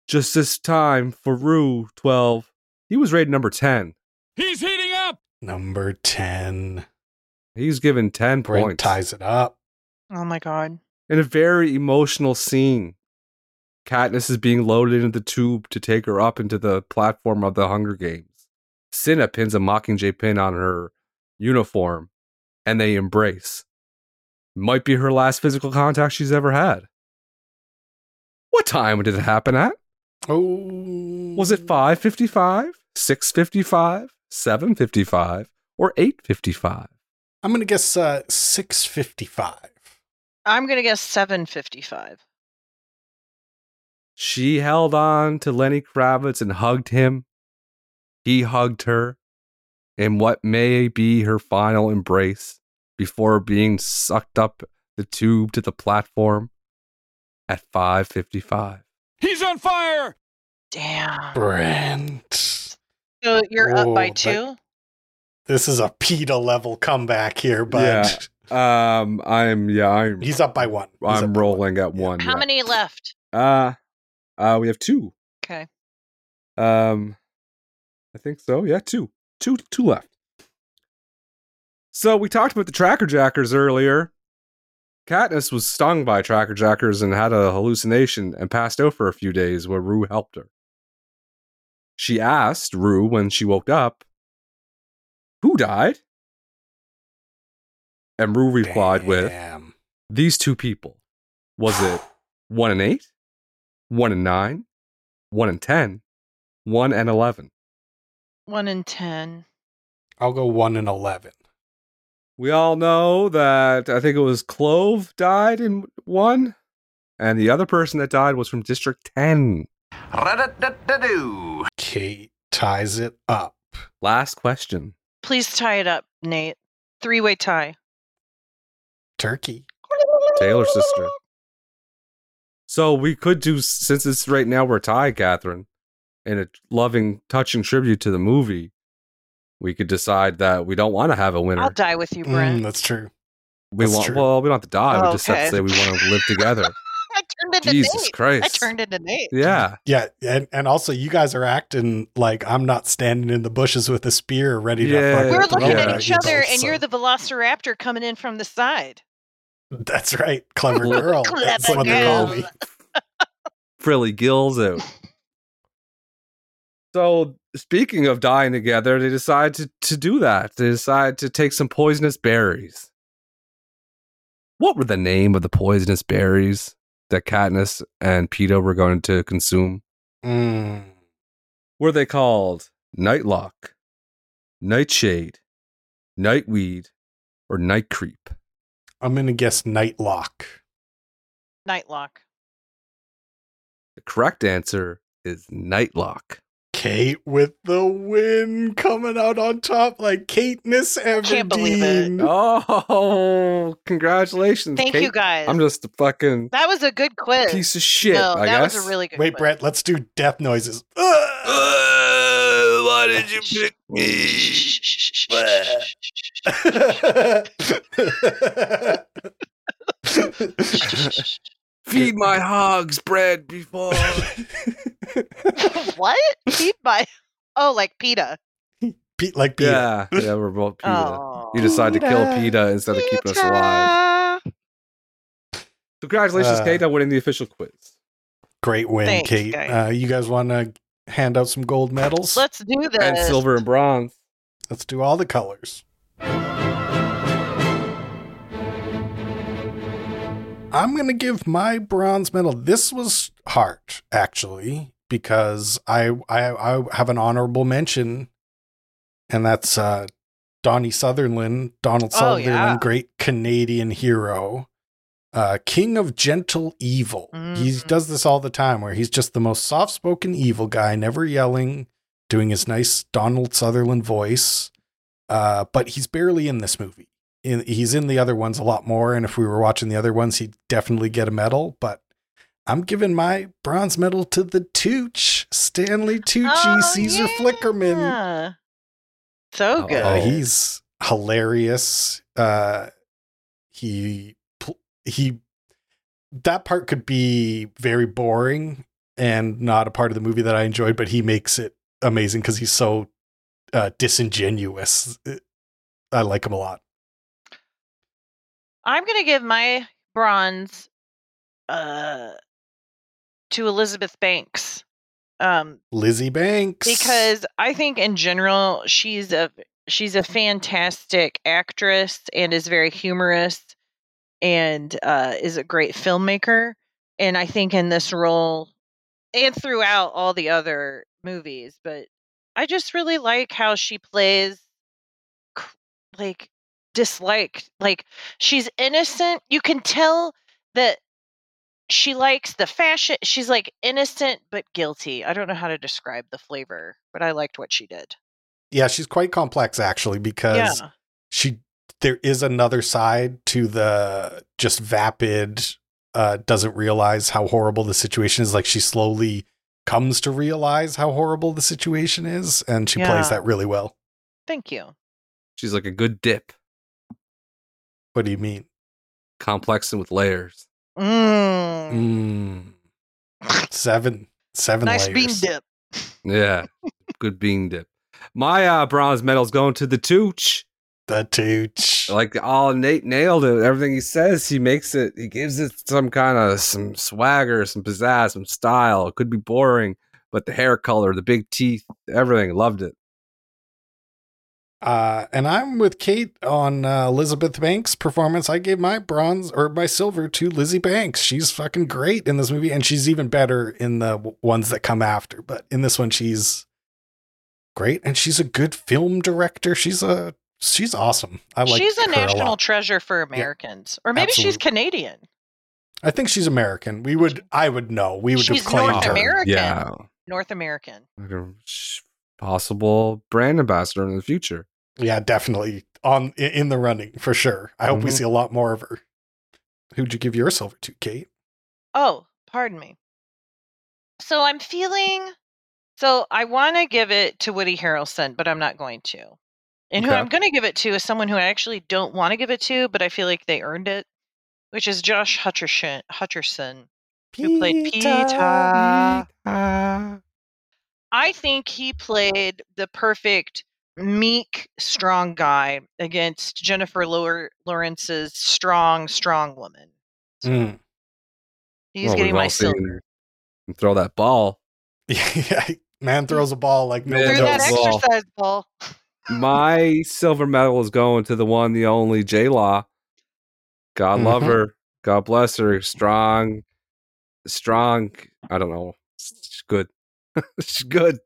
Just this time for Rue 12. He was rated number 10. He's heating up. Number 10. He's given 10 Brent points. ties it up. Oh my god. In a very emotional scene, Katniss is being loaded into the tube to take her up into the platform of the Hunger Games. Cinna pins a Mockingjay pin on her uniform, and they embrace. Might be her last physical contact she's ever had. What time did it happen at? Oh. Was it 5:55, 6:55, 7:55, or 8:55? I'm going to guess uh, 655. I'm gonna guess seven fifty-five. She held on to Lenny Kravitz and hugged him. He hugged her in what may be her final embrace before being sucked up the tube to the platform at 5:55. He's on fire. Damn. Brent. So you're up by two. This is a Peeta level comeback here, but Um I'm yeah, I'm he's up by one. He's I'm by one. rolling at 1. How yeah. many left? Uh uh we have 2. Okay. Um, I think so. Yeah, two, two, two left. So we talked about the tracker jackers earlier. Katniss was stung by tracker jackers and had a hallucination and passed out for a few days where Rue helped her. She asked Rue when she woke up, "Who died?" And Rue replied with, "These two people. Was it one and eight, one and nine, one and ten, one and eleven? One in ten. I'll go one and 11. We all know that I think it was Clove died in one, and the other person that died was from District 10. Ra-da-da-da-doo. Kate ties it up. Last question. Please tie it up, Nate. Three-way tie. Turkey. Taylor sister. So we could do, since it's right now we're tied, Catherine, in a loving, touching tribute to the movie, we could decide that we don't want to have a winner. I'll die with you, Brent. Mm, that's true. we that's want, true. well, we don't have to die. we Oh, just have to say we want to live together. I turned into Jesus Nate. Christ. I turned into Nate. Yeah. Yeah, and, and also you guys are acting like I'm not standing in the bushes with a spear ready to Yeah. fucking We're looking Yeah, at at each you other, both, and so- you're the Velociraptor coming in from the side. That's right, clever girl. That's Clever what they call girl. me. frilly gills out. So, speaking of dying together, they decide to, to do that. They decide to take some poisonous berries. What were the name of the poisonous berries that Katniss and Peeta were going to consume? Mm. Were they called Nightlock, Nightshade, Nightweed, or Night Creep? I'm gonna guess Nightlock. Nightlock. The correct answer is Nightlock. Kate with the win, coming out on top like Kateness Everdeen. Can't believe it. Oh, congratulations. Thank Kate. you, guys. I'm just a fucking that was a good quiz. piece of shit, no, I that guess. was a really good quiz. Wait, quiz. Brett, let's do death noises. why did you pick me? Feed my hogs bread before. what? Feed my. Oh, like Peeta. Pete like Peter. yeah, yeah, we're both Peeta. Oh. You decide to kill Peeta. Peeta instead of keeping us alive. Congratulations, Uh, Kate, on winning the official quiz. Great win, Thanks, Kate. guys. Uh, you guys want to hand out some gold medals? Let's do this. And silver and bronze. Let's do all the colors. I'm going to give my bronze medal. This was hard, actually, because I, I, I have an honorable mention, and that's uh, Donnie Sutherland, Donald Oh, Sutherland, yeah. great Canadian hero, uh, king of gentle evil. He Mhm. does this all the time, where he's just the most soft spoken evil guy, never yelling, doing his nice Donald Sutherland voice. Uh, but he's barely in this movie. In, he's in the other ones a lot more, and if we were watching the other ones, he'd definitely get a medal. But I'm giving my bronze medal to the Tooch, Stanley Tucci, Oh, Caesar Flickerman. So Oh, good. Uh, he's hilarious. Uh, he he that part could be very boring and not a part of the movie that I enjoyed, but he makes it amazing because he's so uh, disingenuous. I like him a lot. I'm gonna give my bronze uh to Elizabeth Banks. Um Lizzie Banks because I think in general she's a she's a fantastic actress and is very humorous and uh is a great filmmaker and I think in this role and throughout all the other movies but I just really like how she plays like disliked like she's innocent you can tell that she likes the fashion she's like innocent but guilty i don't know how to describe the flavor but i liked what she did. Yeah, she's quite complex actually because yeah. she there is another side to the just vapid uh doesn't realize how horrible the situation is like she slowly comes to realize how horrible the situation is and she plays that really well. Thank you. She's like a good dip, what do you mean? Complex and with layers. Mm. mm. seven seven nice bean dip Yeah, good bean dip. My uh, bronze medal's going to the Tooch. the tooch Like all Nate nailed it. Everything he says, he makes it. He gives it some kind of some swagger, some pizzazz, some style. It could be boring, but the hair color, the big teeth, everything, loved it. Uh and i'm with kate on uh, elizabeth banks performance. I gave my bronze or my silver to lizzie banks. She's fucking great in this movie and she's even better in the w- ones that come after. But in this one she's great and she's a good film director. She's a she's awesome. I like she's a her national lot. treasure for americans. Or maybe she's canadian. I think she's american. We would i would know. We would She's have claimed North her. American. Yeah, north american. Like a sh- possible brand ambassador in the future. Yeah definitely on in the running for sure i hope we Mhm. see a lot more of her who'd you give your silver to kate Oh, pardon me. So I'm feeling so I want to give it to Woody Harrelson, but I'm not going to. And who I'm going to give it to is someone who I actually don't want to give it to, but I feel like they earned it, which is Josh Hutcherson. Hutcherson. Who played Peter. I think he played the perfect meek, strong guy against Jennifer Lawrence's strong, strong woman. Mm. He's Well, getting my silver. Throw that ball. yeah man throws a ball like no Man one Through that Ball. exercise ball. My silver medal is going to the one, the only J Law. God love Mhm. her. God bless her. Strong, strong. I don't know. She's good. She's good.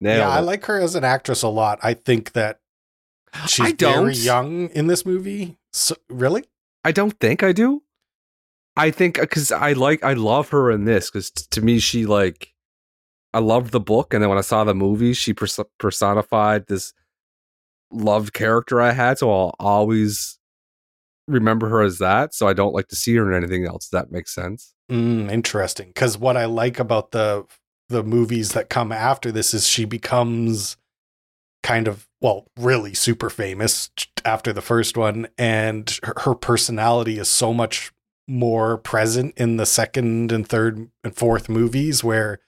Nailed yeah, I like her as an actress a lot. I think that she's I very young in this movie. So, really? I don't think I do. I think because I like I love her in this because to me she like I loved the book and then when I saw the movie she pers- personified this loved character I had so I'll always remember her as that so I don't like to see her in anything else. That makes sense. Mm, interesting. Because what I like about the the movies that come after this is she becomes kind of well, really super famous after the first one, and her, her personality is so much more present in the second and third and fourth movies where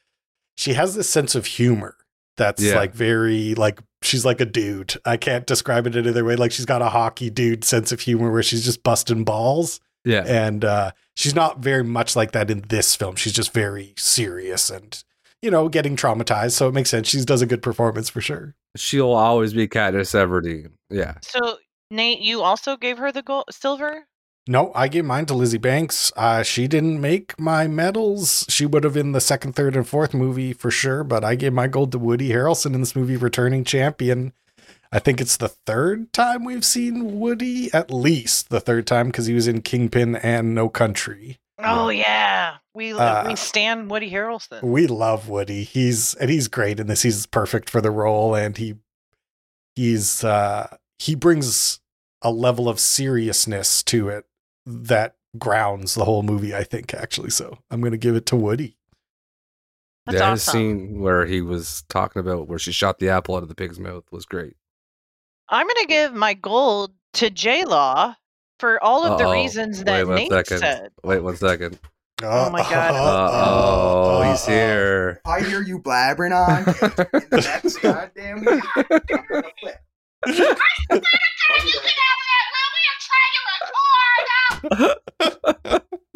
she has this sense of humor that's Yeah. like very like she's like a dude. I can't describe it any other way. Like she's got a hockey dude sense of humor where she's just busting balls. Yeah. And uh, she's not very much like that in this film. She's just very serious and, you know, getting traumatized. So it makes sense. She does a good performance for sure. She'll always be Katniss Everdeen. Yeah. So Nate, you also gave her the gold silver. No, I gave mine to Lizzie Banks. Uh, she didn't make my medals. She would have in the second, third, and fourth movie for sure, but I gave my gold to Woody Harrelson in this movie, Returning Champion. I think it's the third time we've seen Woody, at least the third time, because he was in Kingpin and No Country. Oh yeah, we Uh, we stand Woody Harrelson. We love Woody. He's and he's great in this. He's perfect for the role, and he he's uh he brings a level of seriousness to it that grounds the whole movie, I think, actually. So I'm gonna give it to Woody. That's yeah, awesome. his scene where he was talking about where she shot the apple out of the pig's mouth was great. I'm gonna give my gold to J Law for all of the Uh-oh. reasons that Wait one Nate second. said. Wait one second. Oh my God. Uh oh, he's Uh-oh. here. I hear you blabbering on in the next goddamn week. I'm gonna flip.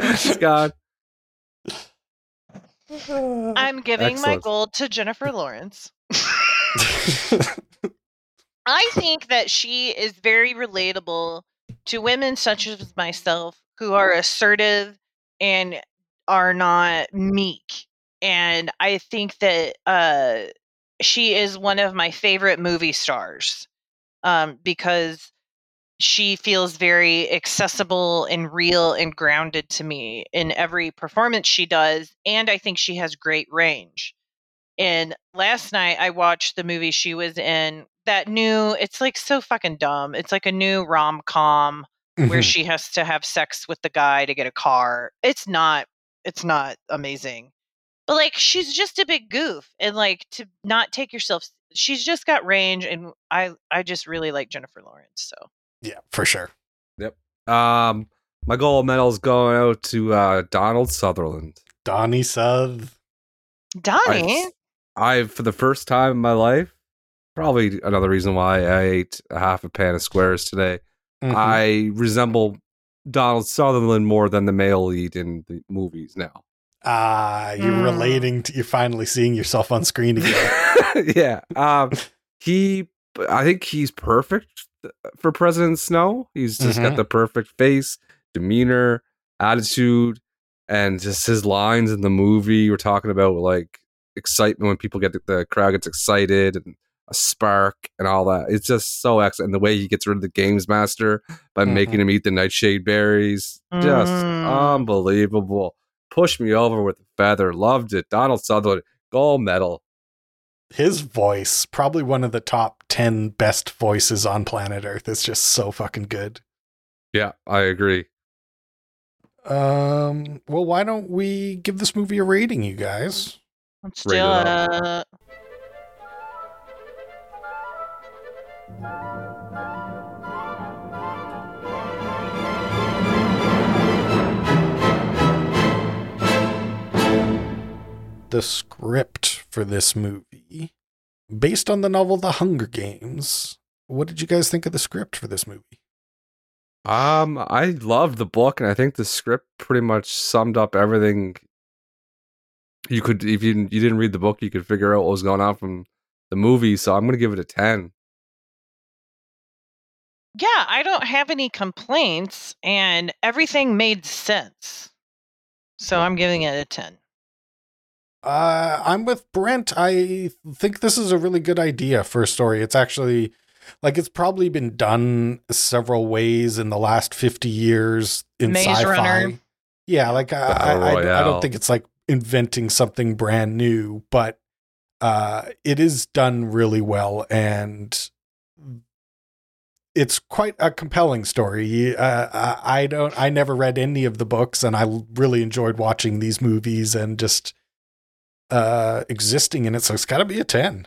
He's gone. I'm giving my gold to Jennifer Lawrence. I think that she is very relatable to women such as myself who are assertive and are not meek. And I think that uh, she is one of my favorite movie stars um, because she feels very accessible and real and grounded to me in every performance she does. And I think she has great range. And last night I watched the movie she was in. That new, it's like so fucking dumb. It's like a new rom com where Mhm. she has to have sex with the guy to get a car. It's not, it's not amazing. But like she's just a big goof and like to not take yourself she's just got range and I I just really like Jennifer Lawrence. So yeah, for sure. Yep. Um, my gold medal is going out to uh, Donald Sutherland. Donnie South. Donnie, I, I, for the first time in my life, probably another reason why I ate a half a pan of squares today. Mhm. I resemble Donald Sutherland more than the male lead in the movies now. Ah, you're Mm. relating to you're finally seeing yourself on screen again. yeah. Um, he, I think he's perfect for President Snow. He's just Mhm. got the perfect face, demeanor, attitude, and just his lines in the movie. We're talking about like excitement when people get the crowd gets excited and a spark and all that. It's just so excellent. And the way he gets rid of the games master by Mhm. making him eat the nightshade berries, just Mm. unbelievable. Pushed me over with a feather. Loved it. Donald Sutherland, gold medal. His voice, probably one of the top 10 best voices on planet Earth. It's just so fucking good. Yeah, I agree. Um, well, why don't we give this movie a rating, you guys? let's do Rate it it. The script for this movie, based on the novel The Hunger Games. What did you guys think of the script for this movie? Um, I loved the book, and I think the script pretty much summed up everything. You could, if you you didn't read the book, you could figure out what was going on from the movie. So I'm gonna give it a ten. Yeah, I don't have any complaints and everything made sense. So I'm giving it a 10. Uh, I'm with Brent. I think this is a really good idea for a story. It's actually like it's probably been done several ways in the last 50 years in Maze sci-fi. Runner. Yeah, like I, I, I, I don't think it's like inventing something brand new, but uh, it is done really well and it's quite a compelling story. Uh, I I don't. I never read any of the books, and I really enjoyed watching these movies and just uh existing in it. So it's got to be a ten.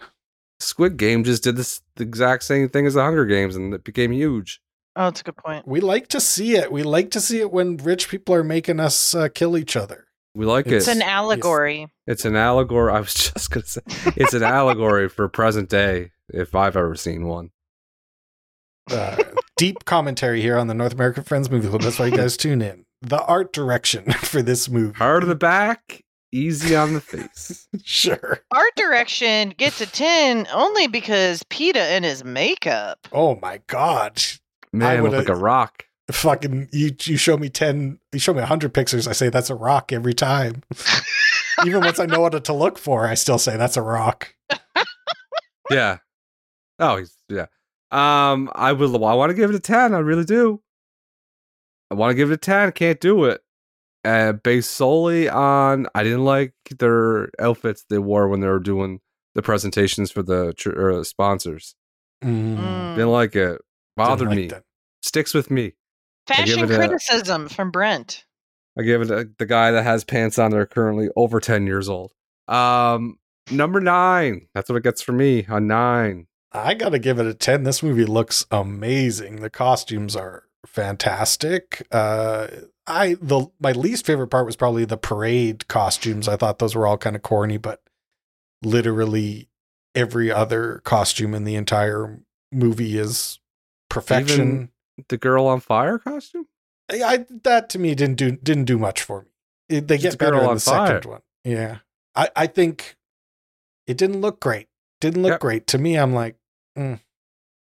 Squid Game just did this the exact same thing as the Hunger Games, and it became huge. Oh, that's a good point. We like to see it. We like to see it when rich people are making us uh, kill each other. We like It's It's an allegory. It's an allegory. I was just gonna say it's an allegory for present day, if I've ever seen one. Uh, deep commentary here on the North American Friends Movie Club. That's why you guys tune in. the art direction for this movie. Hard of the back, easy on the face. Sure. Art direction gets a 10 only because Peeta and his makeup. Oh my god. Man, look would've- like a rock. Fucking you you show me 10 you show me 100 pictures I say that's a rock every time. Even once I know what to look for, I still say that's a rock. Yeah. Oh, he's yeah. Um, I would. I want to give it a ten. I really do. I want to give it a ten. Can't do it. Uh, based solely on I didn't like their outfits they wore when they were doing the presentations for the tr- uh, sponsors. Mm. Didn't like it. Bothered didn't me. that. Sticks with me. Fashion it a- criticism from Brent. I give it a, the guy that has pants on that are currently over 10 years old. Um, number nine. That's what it gets for me. A nine. I got to give it a 10. This movie looks amazing. The costumes are fantastic. Uh I the my least favorite part was probably the parade costumes. I thought those were all kind of corny, but literally every other costume in the entire movie is perfection. The girl on fire costume? I, I that to me didn't do didn't do much for me. It, they Just get girl better on the second one. Yeah, I I think it didn't look great. Didn't look Yep. great to me. I'm like, mm,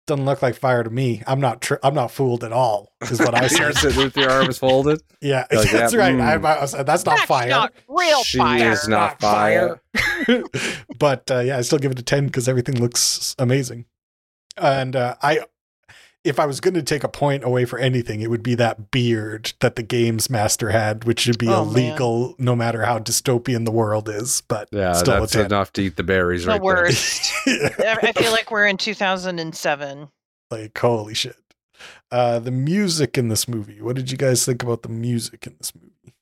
doesn't look like fire to me. I'm not tr- I'm not fooled at all. Is what I You're said. sitting with your arms folded. yeah, Like that's that, right. mm. I, I said that's not That's fire. not real She fire. is not fire. but uh, yeah, I still give it a ten because everything looks amazing. And uh, I, if I was going to take a point away for anything, it would be that beard that the games master had, which should be Oh, man. illegal no matter how dystopian the world is. But Yeah, still that's a 10. enough to eat the berries The right worst. I I feel like we're in 2007. like holy shit. Uh, the music in this movie. What did you guys think about the music in this movie?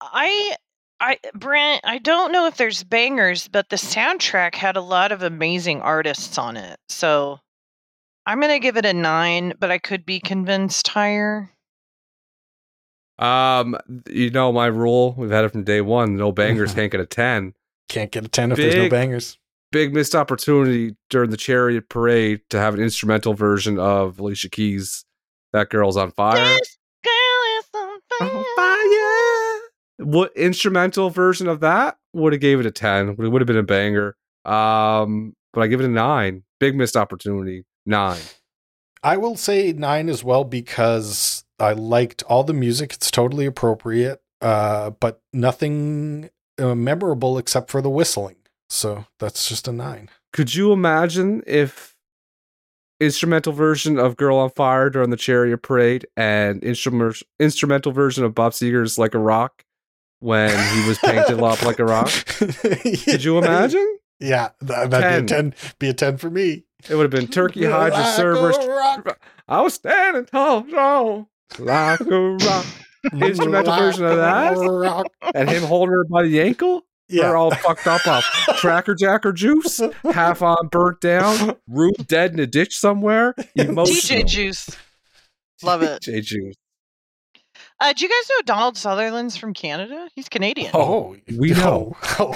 I I Brent, I don't know if there's bangers, but the soundtrack had a lot of amazing artists on it. So I'm gonna give it a nine, but I could be convinced higher. Um, you know my rule. We've had it from day one. No bangers can't get a ten. Can't get a ten if there's no bangers. Big missed opportunity during the chariot parade to have an instrumental version of Alicia Keys. That girl's on fire. This girl is on On fire. fire. What instrumental version of that would have gave it a ten? It would have been a banger. Um, but I give it a nine. Big missed opportunity. Nine. I will say nine as well because I liked all the music. It's totally appropriate, uh, but nothing uh, memorable except for the whistling. So that's just a nine. Could you imagine if instrumental version of "Girl on Fire" during the chariot parade and instrument instrumental version of Bob Seger's "Like a Rock" when he was painted up like a rock? Could you imagine? Yeah, that, that'd 10. be a ten. Be a ten for me. It would have been Turkey Hydra Like a Cerberus. I was standing tall, strong, like a rock, Instrumental Like version of that? rock. and him holding her by the ankle. Yeah. They're all fucked up off Tracker Jacker juice, half on burnt down, root dead in a ditch somewhere. Emotional. DJ Juice. Love it. DJ Juice. Uh, do you guys know Donald Sutherland's from Canada? He's Canadian. Oh, we know. Oh,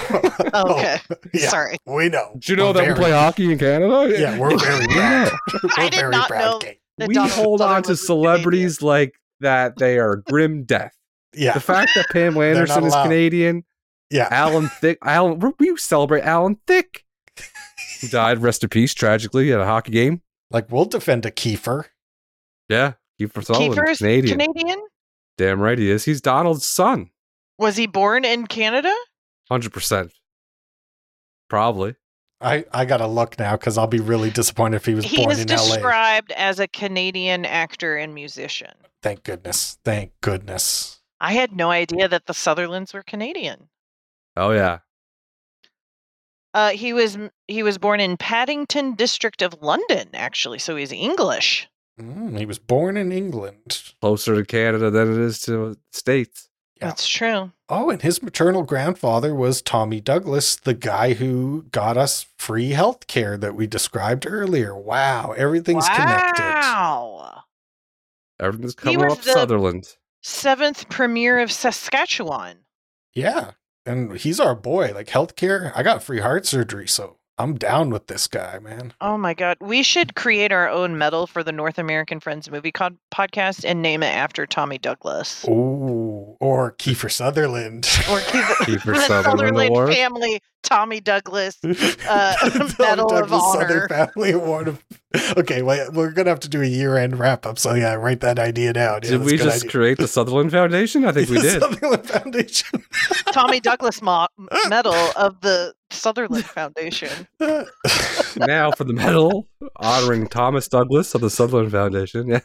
oh, okay. yeah, Sorry. we know. Did you know We're that we play hockey in Canada? Yeah, we're very We proud. know. We're I did very not proud, know that We Donald hold on to was celebrities like that they are grim death. Yeah, The fact that Pam Anderson is. Canadian, yeah. Alan Thicke, Alan, we celebrate Alan Thicke, who died, rest in peace, tragically at a hockey game. Like we'll defend a Kiefer. Yeah, Kiefer Sutherland, Kiefer's Canadian. Canadian? Damn right he is. He's Donald's son. Was he born in Canada? Hundred percent. Probably. I I gotta look now because I'll be really disappointed if he was He born is in L.A. described as a Canadian actor and musician. Thank goodness. Thank goodness. I had no idea that the Sutherlands were Canadian. Oh yeah. Uh, he was he was born in Paddington district of London, actually, so he's English. Mm, he was born in England. Closer to Canada than it is to the States. Yeah. That's true. Oh, and his maternal grandfather was Tommy Douglas, the guy who got us free health care that we described earlier. Wow, everything's connected. Wow. Everything's He coming was up the- Sutherland. Seventh premier of Saskatchewan. Yeah. And he's our boy. Like healthcare, I got free heart surgery, so I'm down with this guy, man. Oh my god, we should create our own medal for the North American Friends Movie Cod- Podcast and name it after Tommy Douglas. Ooh, or Kiefer Sutherland. or keep it Kiefer the Sutherland Sutherland Award. family Tommy Douglas. Uh, Tommy Medal of Honor. Southern Family Award. Of, okay, wait, we're gonna have to do a year-end wrap-up. So yeah, write that idea down. Yeah, Did we just idea. create the Sutherland Foundation? I think we did. Sutherland Foundation. Tommy Douglas mo- medal of the Sutherland Foundation. now for the medal honoring Thomas Douglas of the Sutherland Foundation. Yeah.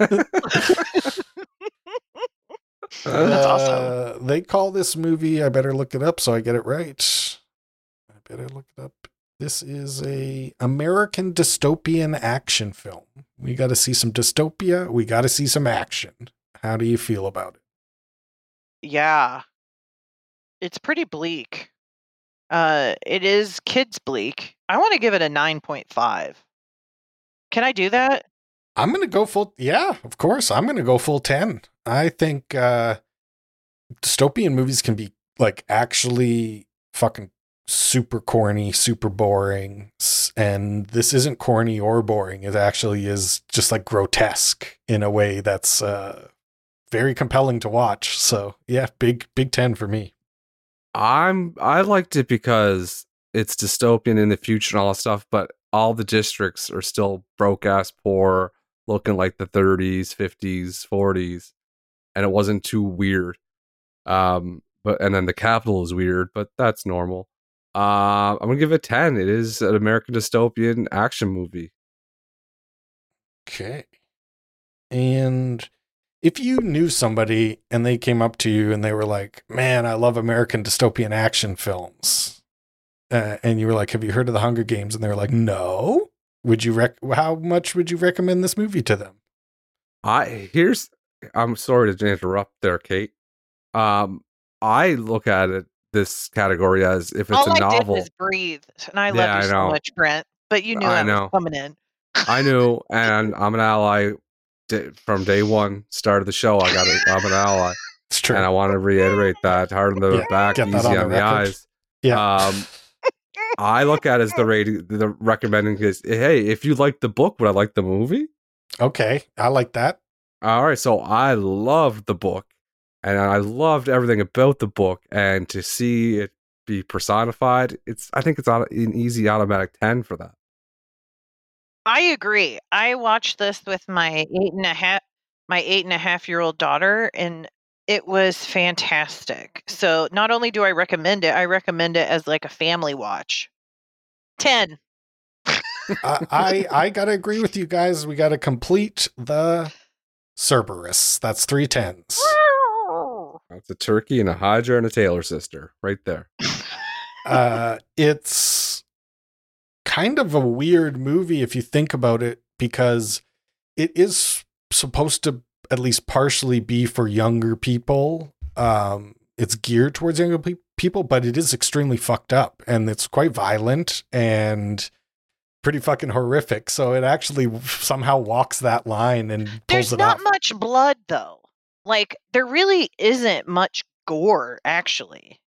That's awesome. Uh, They call this movie. I better look it up so I get it right. I better look it up. This is a American dystopian action film. We got to see some dystopia. We got to see some action. How do you feel about it? Yeah. It's pretty bleak. Uh it is kids bleak. I want to give it a 9.5. Can I do that? I'm gonna go full. Yeah, of course. I'm gonna go full ten. I think uh dystopian movies can be like actually fucking super corny, super boring, and this isn't corny or boring. It actually is just like grotesque in a way that's uh very compelling to watch. So yeah, big big ten for me. I'm I liked it because it's dystopian in the future and all that stuff, but all the districts are still broke ass poor, looking like the 30s, 50s, 40s, and it wasn't too weird. Um, but and then the capital is weird, but that's normal. Uh, I'm gonna give it 10. It is an American dystopian action movie. Okay. And if you knew somebody and they came up to you and they were like, "Man, I love American dystopian action films," uh, and you were like, "Have you heard of the Hunger Games?" and they were like, "No," would you rec? How much would you recommend this movie to them? I here's I'm sorry to interrupt there, Kate. Um, I look at it this category as if it's All a I novel. did was breathe, and I Yeah, love I you so know. much, Brent. But you knew I I, know. was coming in. I knew, and I'm an ally d- from day one. Start of the show, I got it. I'm an ally, It's true. and I want to reiterate that hard on the Yeah, back, get easy on on the the, record. eyes. yeah. Um, I look at it as the rating, the recommending is, hey, if you like the book, would I like the movie? okay, I like that. All right, so I loved the book, and I loved everything about the book, and to see it be personified, it's I think it's an easy automatic ten for that. I agree. I watched this with my eight and a half my eight and a half year old daughter, and it was fantastic. So not only do I recommend it, I recommend it as like a family watch. Ten. I, I I gotta agree with you guys. We gotta complete the Cerberus. That's three tens. It's a turkey and a Hydra and a Taylor sister, right there. uh, it's kind of a weird movie if you think about it because it is supposed to at least partially be for younger people. Um, it's geared towards younger pe- people, but it is extremely fucked up and it's quite violent and pretty fucking horrific. So it actually somehow walks that line and pulls There's it not off. much blood though. Like there really isn't much gore actually.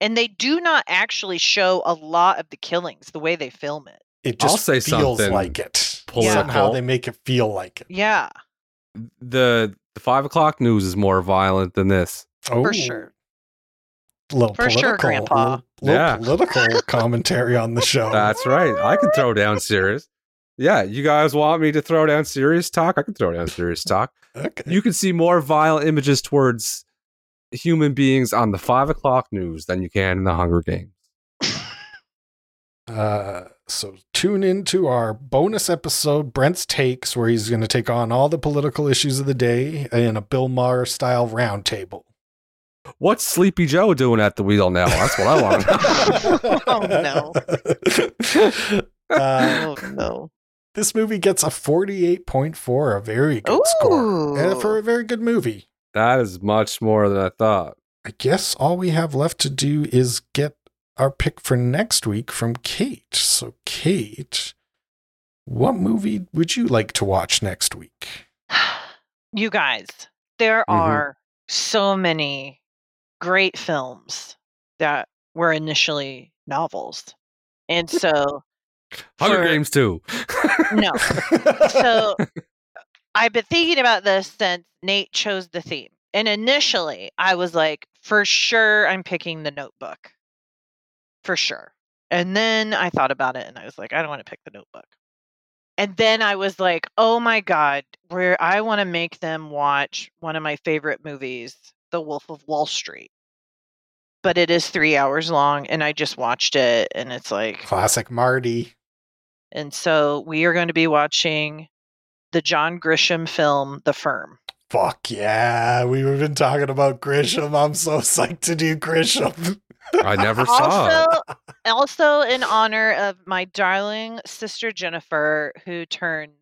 And they do not actually show a lot of the killings the way they film it. It just say feels like it. political. Somehow they make it feel like it. Yeah, The the five o'clock news is more violent than this. Oh, for sure. little For sure, political, Grandpa. little, little Yeah. political commentary on the show. That's right. I can throw down serious. Yeah, you guys want me to throw down serious talk? I can throw down serious talk. okay. You can see more vile images towards human beings on the five o'clock news than you can in the Hunger Games. Uh, so tune into our bonus episode, Brent's Takes, where he's going to take on all the political issues of the day in a Bill Maher style roundtable. What's Sleepy Joe doing at the wheel now? That's what I want to know. Oh, no. Uh, oh no. this movie gets a 48.4, a very good score. Uh, for a very good movie. That is much more than I thought. I guess all we have left to do is get our pick for next week from Kate. So, Kate, what movie would you like to watch next week? You guys, there Mhm. are so many great films that were initially novels. And so Hunger for- Games too. No. so I've been thinking about this since Nate chose the theme. And initially, I was like, for sure, I'm picking the notebook. For sure. And then I thought about it and I was like, I don't want to pick the notebook. And then I was like, oh my God, where I want to make them watch one of my favorite movies, The Wolf of Wall Street. But it is three hours long and I just watched it and it's like, Classic Marty. and so we are going to be watching the John Grisham film, The Firm. Fuck yeah. We've been talking about Grisham. I'm so psyched to do Grisham. I never saw it. Also, also in honor of my darling sister Jennifer, who turns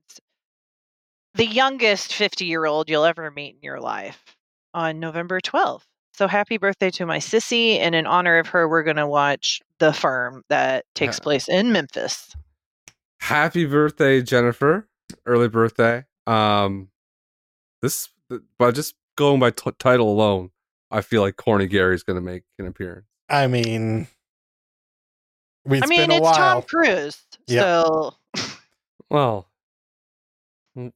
the youngest 50 year old you'll ever meet in your life on November 12th. So happy birthday to my sissy. And in honor of her, we're going to watch The Firm that takes place in Memphis. Happy birthday, Jennifer! Early birthday. Um, this, but just going by t- title alone, I feel like Corny Gary's going to make an appearance. I mean, it's I mean, been a it's while. Tom Cruise. Yeah. So, Well,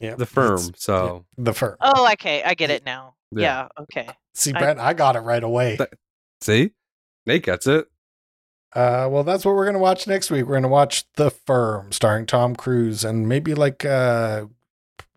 Yeah, the firm. it's- So The firm. oh, okay. I get it now. Yeah. Yeah. okay. See, I- Brent, I got it right away. That- see, Nate gets it. Uh, well, that's what we're gonna watch next week. We're gonna watch The Firm, starring Tom Cruise, and maybe like, uh,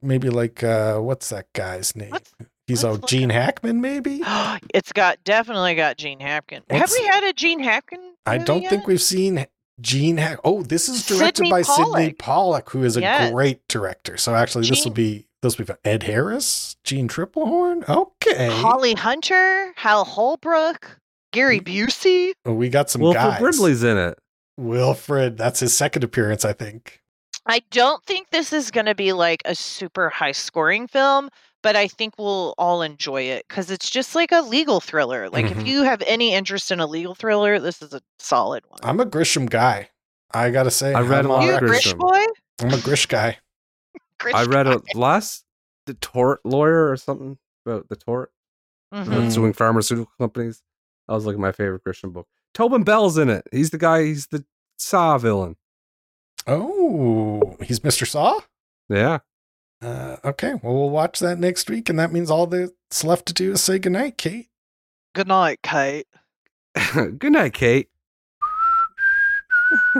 maybe like, uh, what's that guy's name? Let's- He's let's oh look Gene up- Hackman, maybe. it's got definitely got Gene Hackman. Have we had a Gene Hampkin? I don't yet? think we've seen Gene Hack. Oh, this is directed Sydney by Sydney Pollack. Pollock, who is a Yes. great director. So actually, this will be this will be fun. Ed Harris, Jeanne Tripplehorn. Okay, Holly Hunter, Hal Holbrook, Gary mm. Busey. Well, we got some Wilford guys. Brimley's in it. Wilfred, that's his second appearance, I think. I don't think this is going to be like a super high scoring film, but I think we'll all enjoy it because it's just like a legal thriller. Like Mhm. if you have any interest in a legal thriller, this is a solid one. I'm a Grisham guy. I gotta say, I read I'm a lot you of a Grish Grisham. boy? I'm a Grish guy. Grish I read guy. a last the tort lawyer or something about the tort Mhm. about suing pharmaceutical companies. That was like my favorite Grisham book. Tobin Bell's in it. He's the guy. He's the Saw villain. Oh, he's Mr. Saw. Yeah. Uh, okay, well, we'll watch that next week, and that means all that's left to do is say goodnight, Kate. Good night, Kate. Good night, Kate.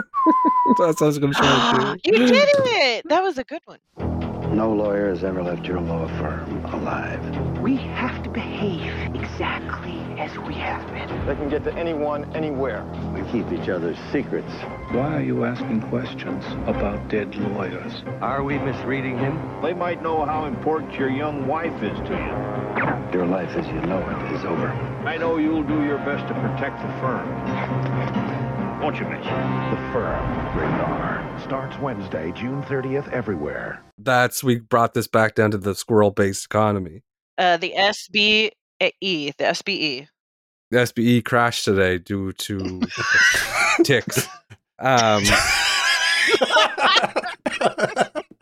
That's what I was going to try to You did it. That was a good one. No lawyer has ever left your law firm alive. We have to behave exactly as we have been. They can get to anyone, anywhere. We keep each other's secrets. Why are you asking questions about dead lawyers? Are we misreading him? They might know how important your young wife is to you. Your life as you know it is over. I know you'll do your best to protect the firm. Won't you, Mitch? The Firm, rated R, starts Wednesday, June 30th, everywhere. That's we brought this back down to the squirrel-based economy. Uh, the SBE, the SBE. The SBE crashed today due to ticks. Um,